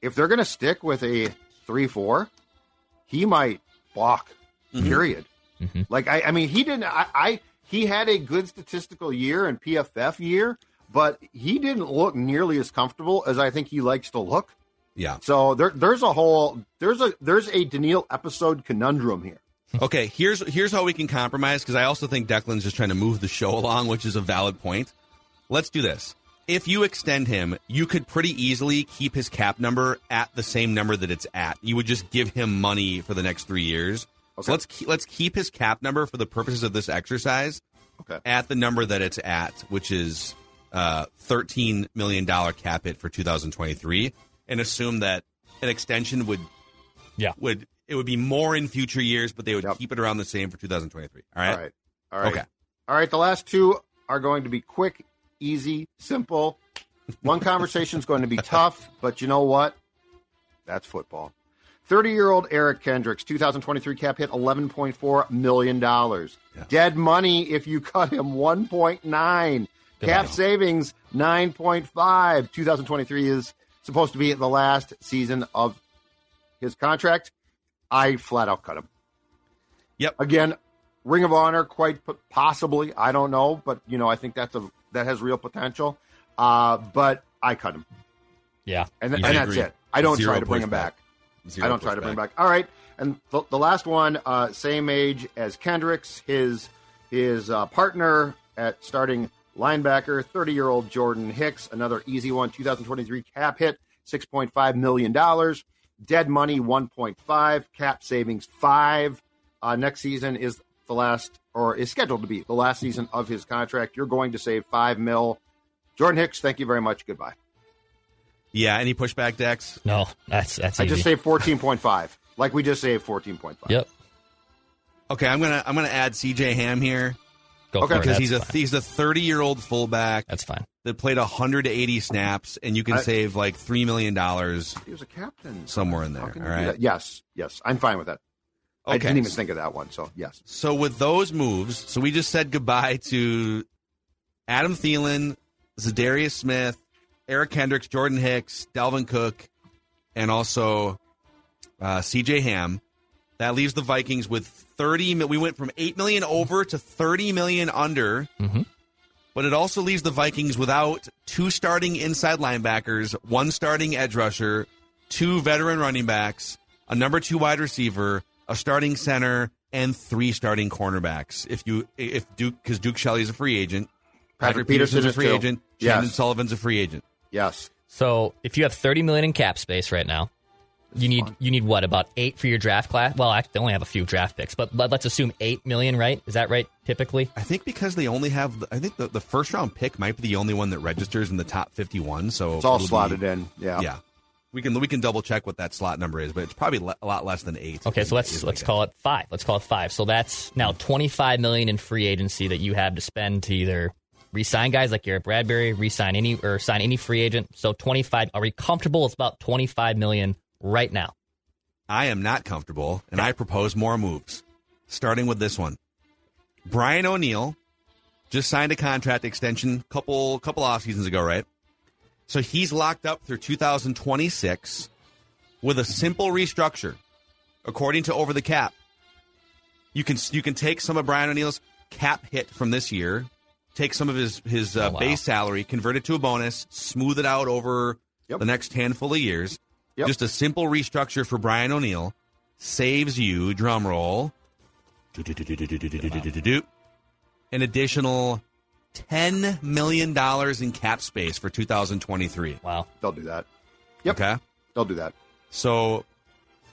If they're gonna stick with a three four, he might balk. Mm-hmm. Period. Mm-hmm. Like I, I mean he didn't I, I he had a good statistical year and PFF year, but he didn't look nearly as comfortable as I think he likes to look. Yeah. So there, there's a whole there's a there's a Danielle episode conundrum here. okay, here's here's how we can compromise because I also think Declan's just trying to move the show along, which is a valid point. Let's do this. If you extend him, you could pretty easily keep his cap number at the same number that it's at. You would just give him money for the next three years. Okay. So let's keep, let's keep his cap number for the purposes of this exercise okay. at the number that it's at, which is uh, thirteen million dollar cap hit for 2023, and assume that an extension would yeah would it would be more in future years, but they would Yep. keep it around the same for 2023. All right. All right. All right. Okay. All right. The last two are going to be quick, easy, simple. One conversation is going to be tough, but you know what? That's football. 30 year old Eric Kendricks, 2023 cap hit $11.4 million. Dead money if you cut him 1.9. Cap savings 9.5. 2023 is supposed to be the last season of his contract. I flat out cut him. Yep. Again, Ring of Honor, quite possibly. I don't know, but you know, I think that's a that has real potential. Uh, but I cut him, Yeah. and, th- and that's it. I don't Zero try to bring him pushback. back. I don't try to bring pushback. back. All right, and the, the last one, uh, same age as Kendricks, his his uh, partner at starting linebacker, thirty year old Jordan Hicks, another easy one, 2023 cap hit, six point five million dollars, dead money one point five, cap savings five. Uh, next season is the last, or is scheduled to be the last season of his contract. You're going to save five mil. Jordan Hicks, thank you very much. Goodbye. Yeah. Any pushback, Dex? No, that's that's I easy. just saved fourteen point five, like we just saved fourteen point five. Yep. Okay. I'm gonna I'm gonna add C.J. Ham here Go Okay. because That's he's a fine. he's a 30 year old fullback That's fine. that played 180 snaps, and you can I- save like three million dollars. He was a captain Somewhere in there, can all you do right? that? Yes, yes, I'm fine with that. I didn't even think of that one. So yes, So with those moves, so we just said goodbye to Adam Thielen, Za'Darius Smith, Eric Kendricks, Jordan Hicks, Dalvin Cook, and also uh, C.J. Ham. That leaves the Vikings with thirty. We went from eight million over to thirty million under. Mhm. But it also leaves the Vikings without two starting inside linebackers, one starting edge rusher, two veteran running backs, a number two wide receiver, a starting center, and three starting cornerbacks. If you if Duke because Duke Shelley's a free agent, Patrick Peterson's Peterson a free too. agent, Yes. Chandon Sullivan's a free agent. yes. So if you have 30 million in cap space right now, you need you need what about eight for your draft class? Well, actually, they only have a few draft picks, but, but let's assume eight million, right? Is that right? Typically, I think because they only have, I think the, the first round pick might be the only one that registers in the top fifty-one. So It's all it'll be- slotted in. Yeah. Yeah, we can we can double check what that slot number is, but it's probably le- a lot less than eight. okay. So let's let's call it five. Let's call it five. So that's now 25 million in free agency that you have to spend to either re-sign guys like Garrett Bradbury, re-sign any or sign any free agent. So 25. Are we comfortable? It's about 25 million right now. I am not comfortable, and I propose more moves, starting with this one. Brian O'Neill just signed a contract extension couple couple off seasons ago, right? So he's locked up through 2026 with a simple restructure, according to Over the Cap. You can you can take some of Brian O'Neill's cap hit from this year, take some of his his uh, Oh, wow. base salary, convert it to a bonus, smooth it out over Yep. the next handful of years. Yep. Just a simple restructure for Brian O'Neill saves you, drum roll, an additional $10 million in cap space for 2023. Wow. They'll do that. Yep. Okay. They'll do that. So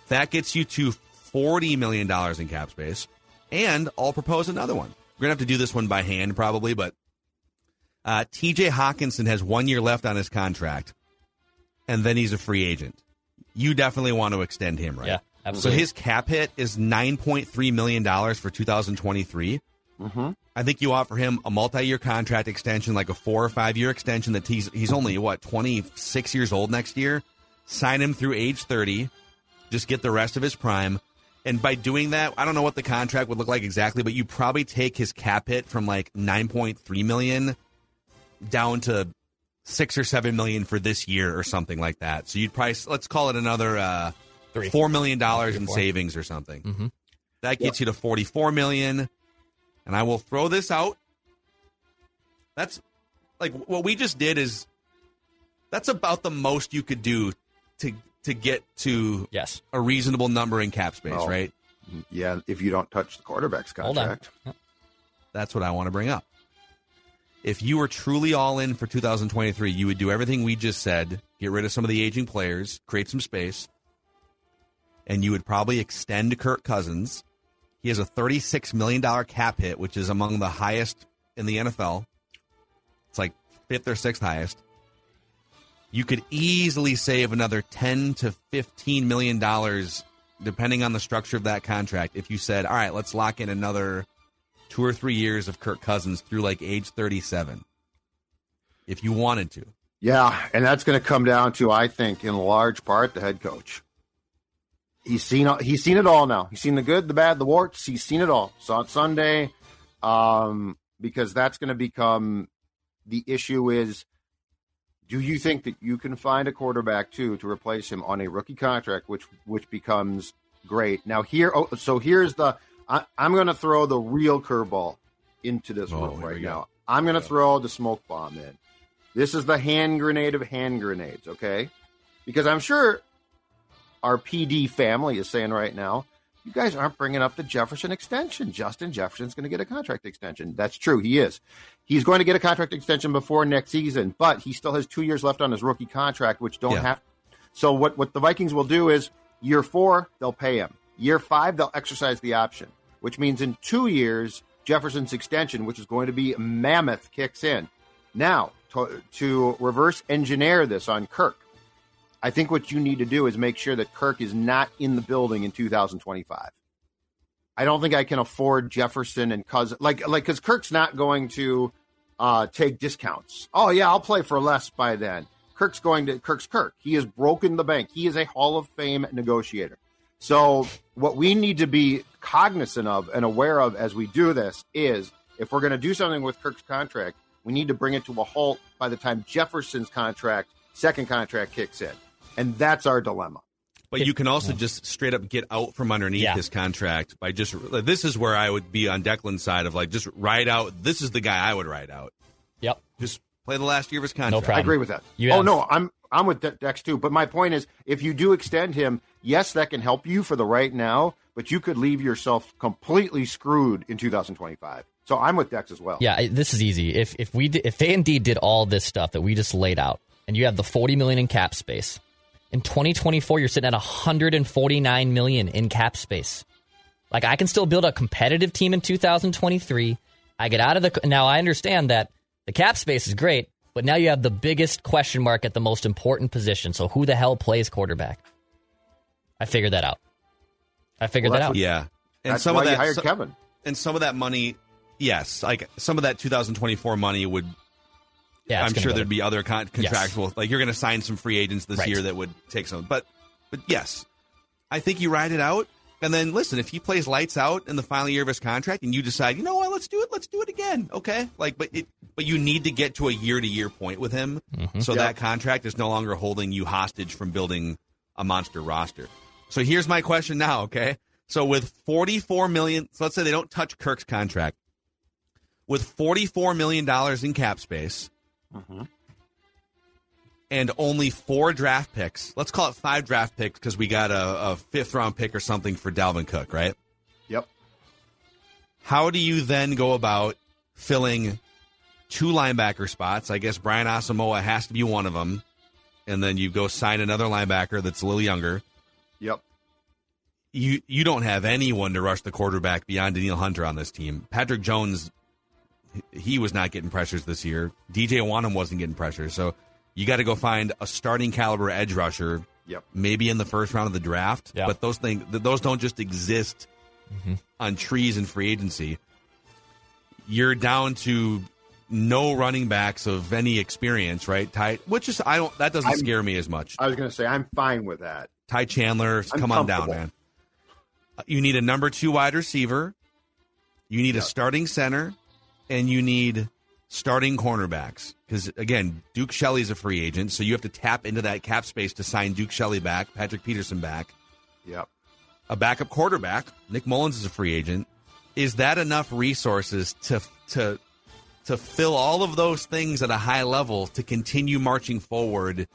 that gets you to $40 million in cap space. And I'll propose another one. We're going to have to do this one by hand probably, but uh, TJ Hockenson has one year left on his contract, and then he's a free agent. You definitely want to extend him, right? Yeah, absolutely. So his cap hit is $9.3 million for 2023. Mm-hmm. I think you offer him a multi-year contract extension, like a four or five-year extension. That he's he's only what twenty six years old next year. Sign him through age thirty. Just get the rest of his prime. And by doing that, I don't know what the contract would look like exactly, but you probably take his cap hit from like nine point three million down to six or seven million for this year or something like that. So you'd probably let's call it another uh, Three. four million dollars in savings or something. Mhm. That gets you to forty four million. And I will throw this out. That's like what we just did is that's about the most you could do to to get to Yes. a reasonable number in cap space, Oh. right? Yeah. If you don't touch the quarterback's contract, That's what I want to bring up. If you were truly all in for 2023, you would do everything we just said, get rid of some of the aging players, create some space, and you would probably extend Kirk Cousins. He has a $36 million cap hit, which is among the highest in the NFL. It's like fifth or sixth highest. You could easily save another 10 to 15 million dollars depending on the structure of that contract, if you said, all right, let's lock in another two or three years of Kirk Cousins through like age 37, if you wanted to. Yeah, and that's going to come down to, I think, in large part, the head coach. He's seen he's seen it all now. He's seen the good, the bad, the warts. He's seen it all. Saw it Sunday, um, because that's going to become the issue. Is do you think that you can find a quarterback too to replace him on a rookie contract, which which becomes great? Now here, oh, so here's the I, am going to throw the real curveball into this Oh, room right go. now. I'm going to throw the smoke bomb in. This is the hand grenade of hand grenades, okay? Because I'm sure our PD family is saying right now, you guys aren't bringing up the Jefferson extension. Justin Jefferson's going to get a contract extension. That's true. He is. He's going to get a contract extension before next season, but he still has two years left on his rookie contract, which don't Yeah. have. So what what the Vikings will do is year four they'll pay him. Year five they'll exercise the option, which means in two years Jefferson's extension, which is going to be mammoth, kicks in. Now to, to reverse engineer this on Kirk, I think what you need to do is make sure that Kirk is not in the building in 2025. I don't think I can afford Jefferson and Cousin like like because Kirk's not going to uh, take discounts. Oh yeah, I'll play for less by then. Kirk's going to Kirk's Kirk. He has broken the bank. He is a Hall of Fame negotiator. So what we need to be cognizant of and aware of as we do this is if we're going to do something with Kirk's contract, we need to bring it to a halt by the time Jefferson's contract, second contract kicks in. And that's our dilemma. But you can also just straight up get out from underneath Yeah. his contract by just. This is where I would be on Declan's side of like just ride out. This is the guy I would ride out. Yep. Just play the last year of his contract. No problem. I agree with that. You oh have- no, I'm I'm with De- Dex too. But my point is, if you do extend him, yes, that can help you for the right now. But you could leave yourself completely screwed in 2025. So I'm with Dex as well. Yeah, this is easy. If if we if they indeed did all this stuff that we just laid out, and you have the forty million in cap space, in 2024 you're sitting at 149 million in cap space. Like I can still build a competitive team in 2023. I get out of the now. I understand that the cap space is great, but now you have the biggest question mark at the most important position. So who the hell plays quarterback? I figured that out. I figured Well, that out. what- Yeah, and That's some of that hired so- Kevin. and some of that money, yes, like some of that 2024 money would. yeah, I'm sure there'd to- be other con- Yes. contractual. Like you're going to sign some free agents this Right. year that would take some, but but yes, I think you ride it out. And then listen, if he plays lights out in the final year of his contract, and you decide, you know what, let's do it, let's do it again, okay? Like, but it, but you need to get to a year to year point with him, Mm-hmm. so Yeah. that contract is no longer holding you hostage from building a monster roster. So here's my question now, okay? So with 44 million, so let's say they don't touch Kirk's contract, with 44 million dollars in cap space, and only four draft picks. Let's call it five draft picks because we got a, a fifth round pick or something for Dalvin Cook, right? Yep. How do you then go about filling two linebacker spots? I guess Brian Asamoah has to be one of them, and then you go sign another linebacker that's a little younger. Yep. You you don't have anyone to rush the quarterback beyond Danielle Hunter on this team. Patrick Jones, he was not getting pressures this year. DJ Wonnum wasn't getting pressures, so you got to go find a starting caliber edge rusher Yep. maybe in the first round of the draft. Yeah. But those things, those don't just exist Mm-hmm. on trees in free agency. You're down to no running backs of any experience, right? Ty, which is I don't that doesn't I'm- scare me as much. I was going to say I'm fine with that. Ty Chandler, I'm come on down, man. Uh, You need a number two wide receiver. You need a starting center, and you need starting cornerbacks. Because again, Duke Shelley's a free agent, so you have to tap into that cap space to sign Duke Shelley back, Patrick Peterson back, Yep. a backup quarterback. Nick Mullens is a free agent. Is that enough resources to to to fill all of those things at a high level to continue marching forward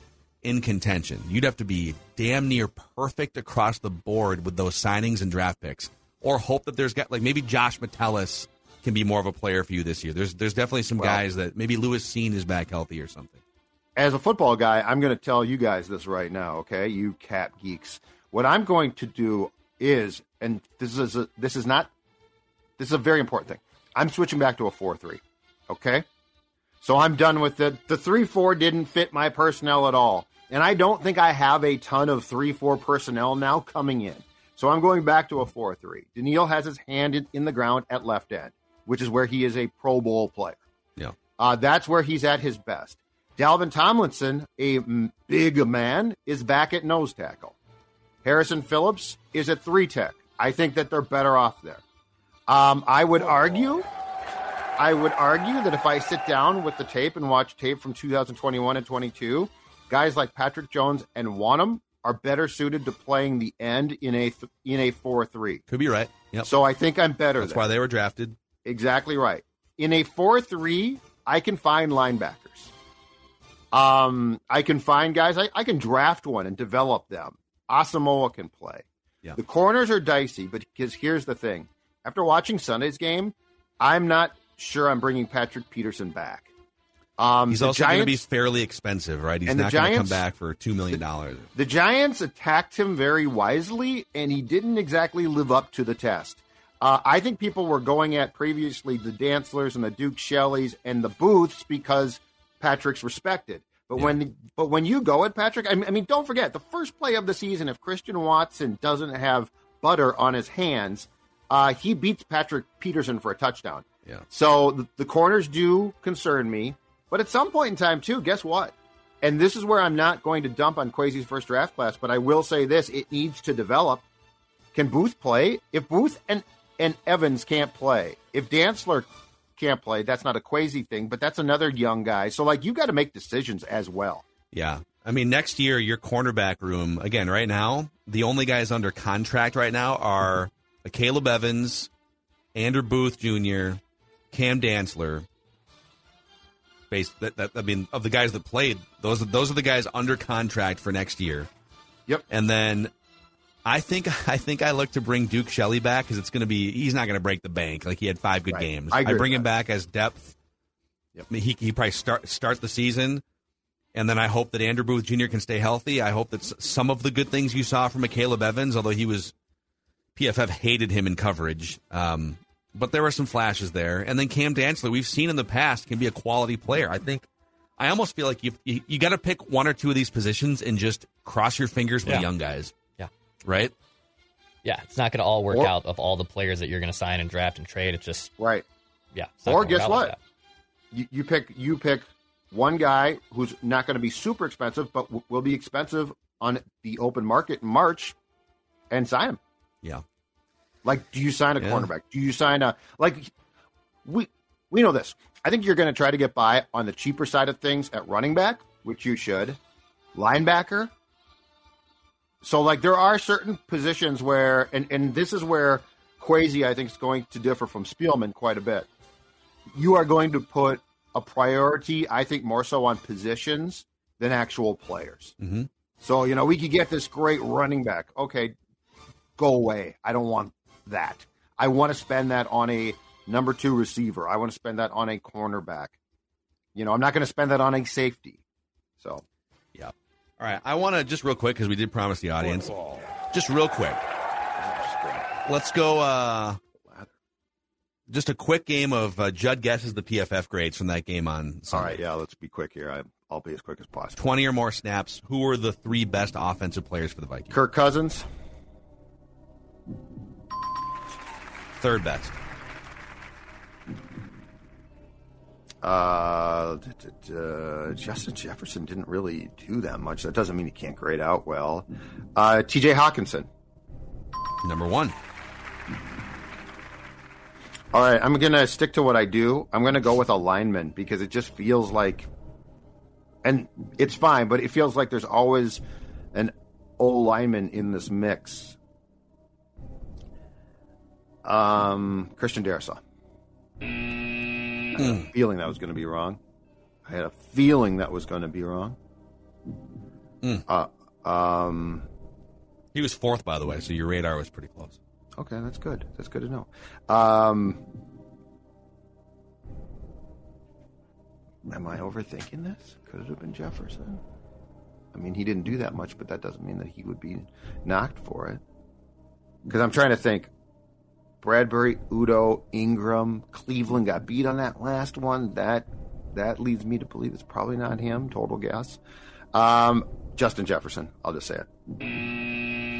in contention? You'd have to be damn near perfect across the board with those signings and draft picks, or hope that there's got like maybe Josh Metellus can be more of a player for you this year. There's there's definitely some Well- guys that maybe Lewis Cine is back healthy or something. as a football guy, I'm going to tell you guys this right now, okay? You cap geeks. What I'm going to do is, and this is a, this is not, this is a very important thing. I'm switching back to a four three, okay? So I'm done with it. The three four didn't fit my personnel at all, and I don't think I have a ton of three four personnel now coming in. So I'm going back to a 4 3. Danielle has his hand in, in the ground at left end, which is where he is a Pro Bowl player. Yeah. Uh, that's where he's at his best. Dalvin Tomlinson, a big man, is back at nose tackle. Harrison Phillips is at three tech. I think that they're better off there. Um, I would argue, I would argue that if I sit down with the tape and watch tape from 2021 and 22, guys like Patrick Jones and Wonnum are better suited to playing the end in a th- in a four three. Could be right. Yep. So I think I'm better. That's there. why they were drafted. Exactly right. In a 4 3, I can find linebackers. Um, I can find guys, I, I can draft one and develop them. Asamoah can play. Yeah. The corners are dicey, but because here's the thing after watching Sunday's game, I'm not sure I'm bringing Patrick Peterson back. Um, He's the also going to be fairly expensive, right? He's not going to come back for two million dollars. The Giants attacked him very wisely, and he didn't exactly live up to the test. Uh, I think people were going at previously the Dantzlers and the Duke Shelleys and the Booths because Patrick's respected. But when but when you go at Patrick, I mean, I mean, don't forget the first play of the season. If Christian Watson doesn't have butter on his hands, uh, he beats Patrick Peterson for a touchdown. Yeah. So the, the corners do concern me, but at some point in time too, guess what? And this is where I'm not going to dump on Kwesi's first draft class, but I will say this: it needs to develop. Can Booth play? If Booth and and Evans can't play, if Dantzler can't play, that's not a crazy thing, but that's another young guy. So like you got to make decisions as well. Yeah. I mean, next year, your cornerback room, again, right now, the only guys under contract right now are Caleb Evans, Andrew Booth Jr., Cam Dantzler. Base, that, that, I mean, of the guys that played, those, those are the guys under contract for next year. Yep. And then I think I think I look to bring Duke Shelley back because it's going to be he's not going to break the bank. Like he had five good Right. games. I agree bring him that. back as depth. Yep. I mean, he he probably start start the season, and then I hope that Andrew Booth Jr. can stay healthy. I hope that some of the good things you saw from Caleb Evans, although he was PFF hated him in coverage, um, but there were some flashes there. And then Cam Dantzler, we've seen in the past, can be a quality player. I think. I almost feel like you you, you got to pick one or two of these positions and just cross your fingers with Yeah. the young guys. Yeah. Right. Yeah, it's not going to all work Or- out of all the players that you're going to sign and draft and trade. It's just, Right. yeah. Or guess out like what? You, you pick you pick one guy who's not going to be super expensive, but w- will be expensive on the open market in March, and sign him. Yeah. Like, do you sign a Yeah. cornerback? Do you sign a like? We we know this. I think you're going to try to get by on the cheaper side of things at running back, which you should. Linebacker. So, like, there are certain positions where, and and this is where Kwesi I think is going to differ from Spielman quite a bit. You are going to put a priority, I think, more so on positions than actual players. Mhm. So, you know, we could get this great running back. Okay, go away. I don't want that. I want to spend that on a number two receiver. I want to spend that on a cornerback. You know, I'm not going to spend that on a safety. So. All right. I want to just real quick because we did promise the audience. Just real quick. Let's go. uh Just a quick game of uh, Judd guesses the PFF grades from that game on all Sunday. right, yeah, let's be quick here. I, I'll be as quick as possible. Twenty or more snaps. Who were the three best offensive players for the Vikings? Kirk Cousins, Third best. Uh, uh, Justin Jefferson didn't really do that much. That doesn't mean he can't grade out well. Uh, TJ Hockenson. Number one. All right, I'm going to stick to what I do. I'm going to go with a lineman because it just feels like, and it's fine, but it feels like there's always an old lineman in this mix. Um, Christian Darrisaw. I had a feeling that was going to be wrong. I had a feeling that was going to be wrong. Uh, um, He was fourth, by the way, so your radar was pretty close. Okay, that's good. That's good to know. Um, am I overthinking this? Could it have been Jefferson? I mean, he didn't do that much, but that doesn't mean that he would be knocked for it. Because I'm trying to think. Bradbury, Udoh, Ingram, Cleveland got beat on that last one. That that leads me to believe it's probably not him. Total guess. Um, Justin Jefferson. I'll just say it.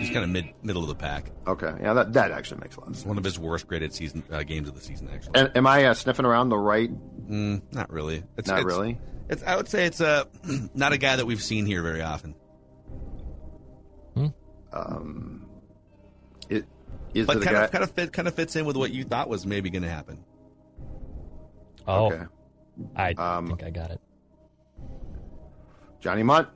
He's kind of mid middle of the pack. Okay, yeah, that that actually makes a lot of sense. One of his worst graded season uh, games of the season, actually. And, am I uh, sniffing around the right? Mm, not really. It's, Not it's- really? It's. I would say it's uh, not a guy that we've seen here very often. Hmm? Um, it is But it a kind guy? of kind of fit, kind of fits in with what you thought was maybe going to happen. Oh, Okay, I Um, think I got it. Johnny Mundt,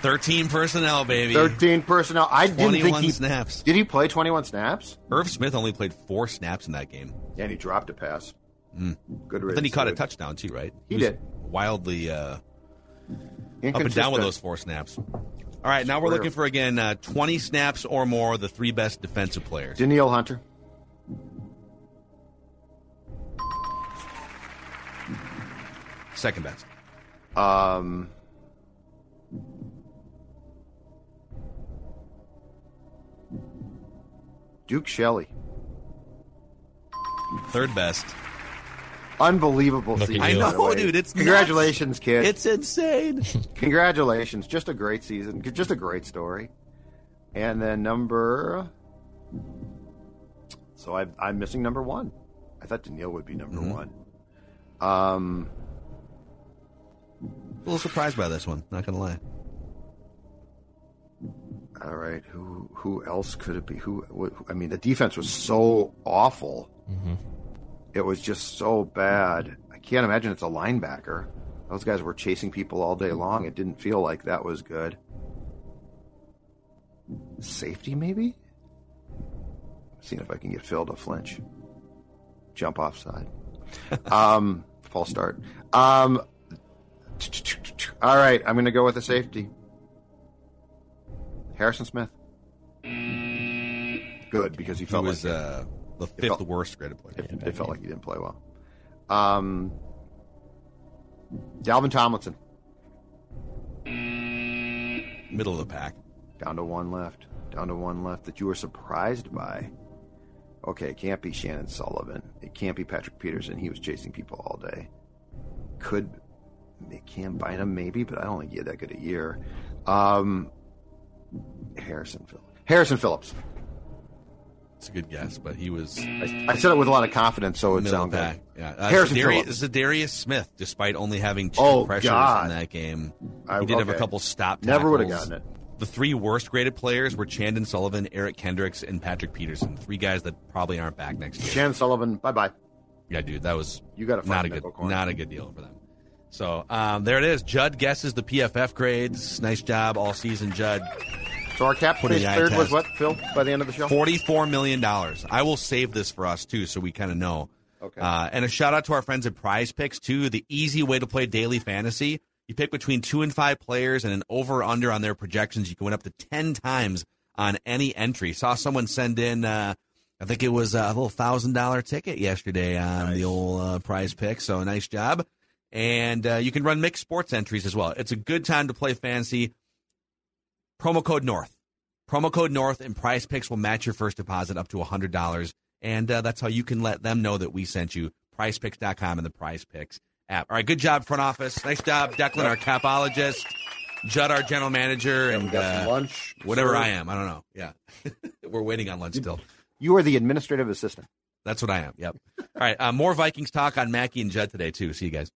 Thirteen personnel, baby. thirteen personnel. I didn't think he snaps. did. He play twenty-one snaps, Irv Smith only played four snaps in that game. and he dropped a pass. Good. But then he caught a touchdown too, right? He was did. Wildly uh, up and down with those four snaps. All right, now we're looking for again uh, twenty snaps or more. The three best defensive players. Danielle Hunter. Second best. Um, Duke Shelley. Third best. Unbelievable Look season. I know, way. dude. It's congratulations, kid. It's insane. Congratulations. Just a great season. Just a great story. And then number. So I, I'm missing number one. I thought Danielle would be number Mm-hmm. one. Um, a little surprised by this one. Not gonna lie. all right. Who who else could it be? Who? who I mean, the defense was so awful. It was just so bad. I can't imagine it's a linebacker. Those guys were chasing people all day long. It didn't feel like that was good. Safety, maybe? Seeing if I can get Phil to flinch. Jump offside. um, false start. Um, all right, I'm going to go with the safety. Harrison Smith. Good because he He felt was like uh, the It fifth felt- worst graded player. it, it felt like he didn't play well. Um, Dalvin Tomlinson Middle of the pack. down to one left. Down to one left that you were surprised by. Okay, it can't be Chandon Sullivan. It can't be Patrick Peterson. He was chasing people all day. Could it Cam Bynum maybe, but I don't think he had that good a year. Um, Harrison Phillips. Harrison Phillips. It's a good guess, but he was I, I said it with a lot of confidence, so it middle sound of the good. Yeah, uh, Harrison Za'Darius, Phillips. Za'Darius Smith, despite only having two Oh, pressures God. in that game, I- he did have a couple stop. Never would've gotten it. The three worst graded players were Chandon Sullivan, Eric Kendricks, and Patrick Peterson. Three guys that probably aren't back next year. Chandon Sullivan. Bye bye. Yeah, dude, that was You got not a good, corner. not a good deal for them. So um, there it is. Judd guesses the PFF grades. Nice job all season, Judd. So our cap space eye third was what, Phil? By the end of the show. Forty-four million dollars. I will save this for us too, so we kind of know. Okay. Uh, and a shout out to our friends at PrizePicks too. The easy way to play daily fantasy. You pick between two and five players, and an over under on their projections. You can win up to ten times on any entry. Saw someone send in. Uh, I think it was a little thousand dollar ticket yesterday on the old uh, Prize Pick. So nice job. And uh, you can run mixed sports entries as well. It's a good time to play fantasy. Promo code North. Promo code North and PrizePicks will match your first deposit up to $100. And uh, that's how you can let them know that we sent you. PrizePicks.com and the PrizePicks app. All right, good job, front office. Nice job, Declan, our capologist. Judd, our general manager, and got uh, lunch. whatever served. I am. I don't know. Yeah. We're waiting on lunch still. You are the administrative assistant. That's what I am. Yep. All right. Uh, more Vikings talk on Mackie and Judd today, too. See you guys.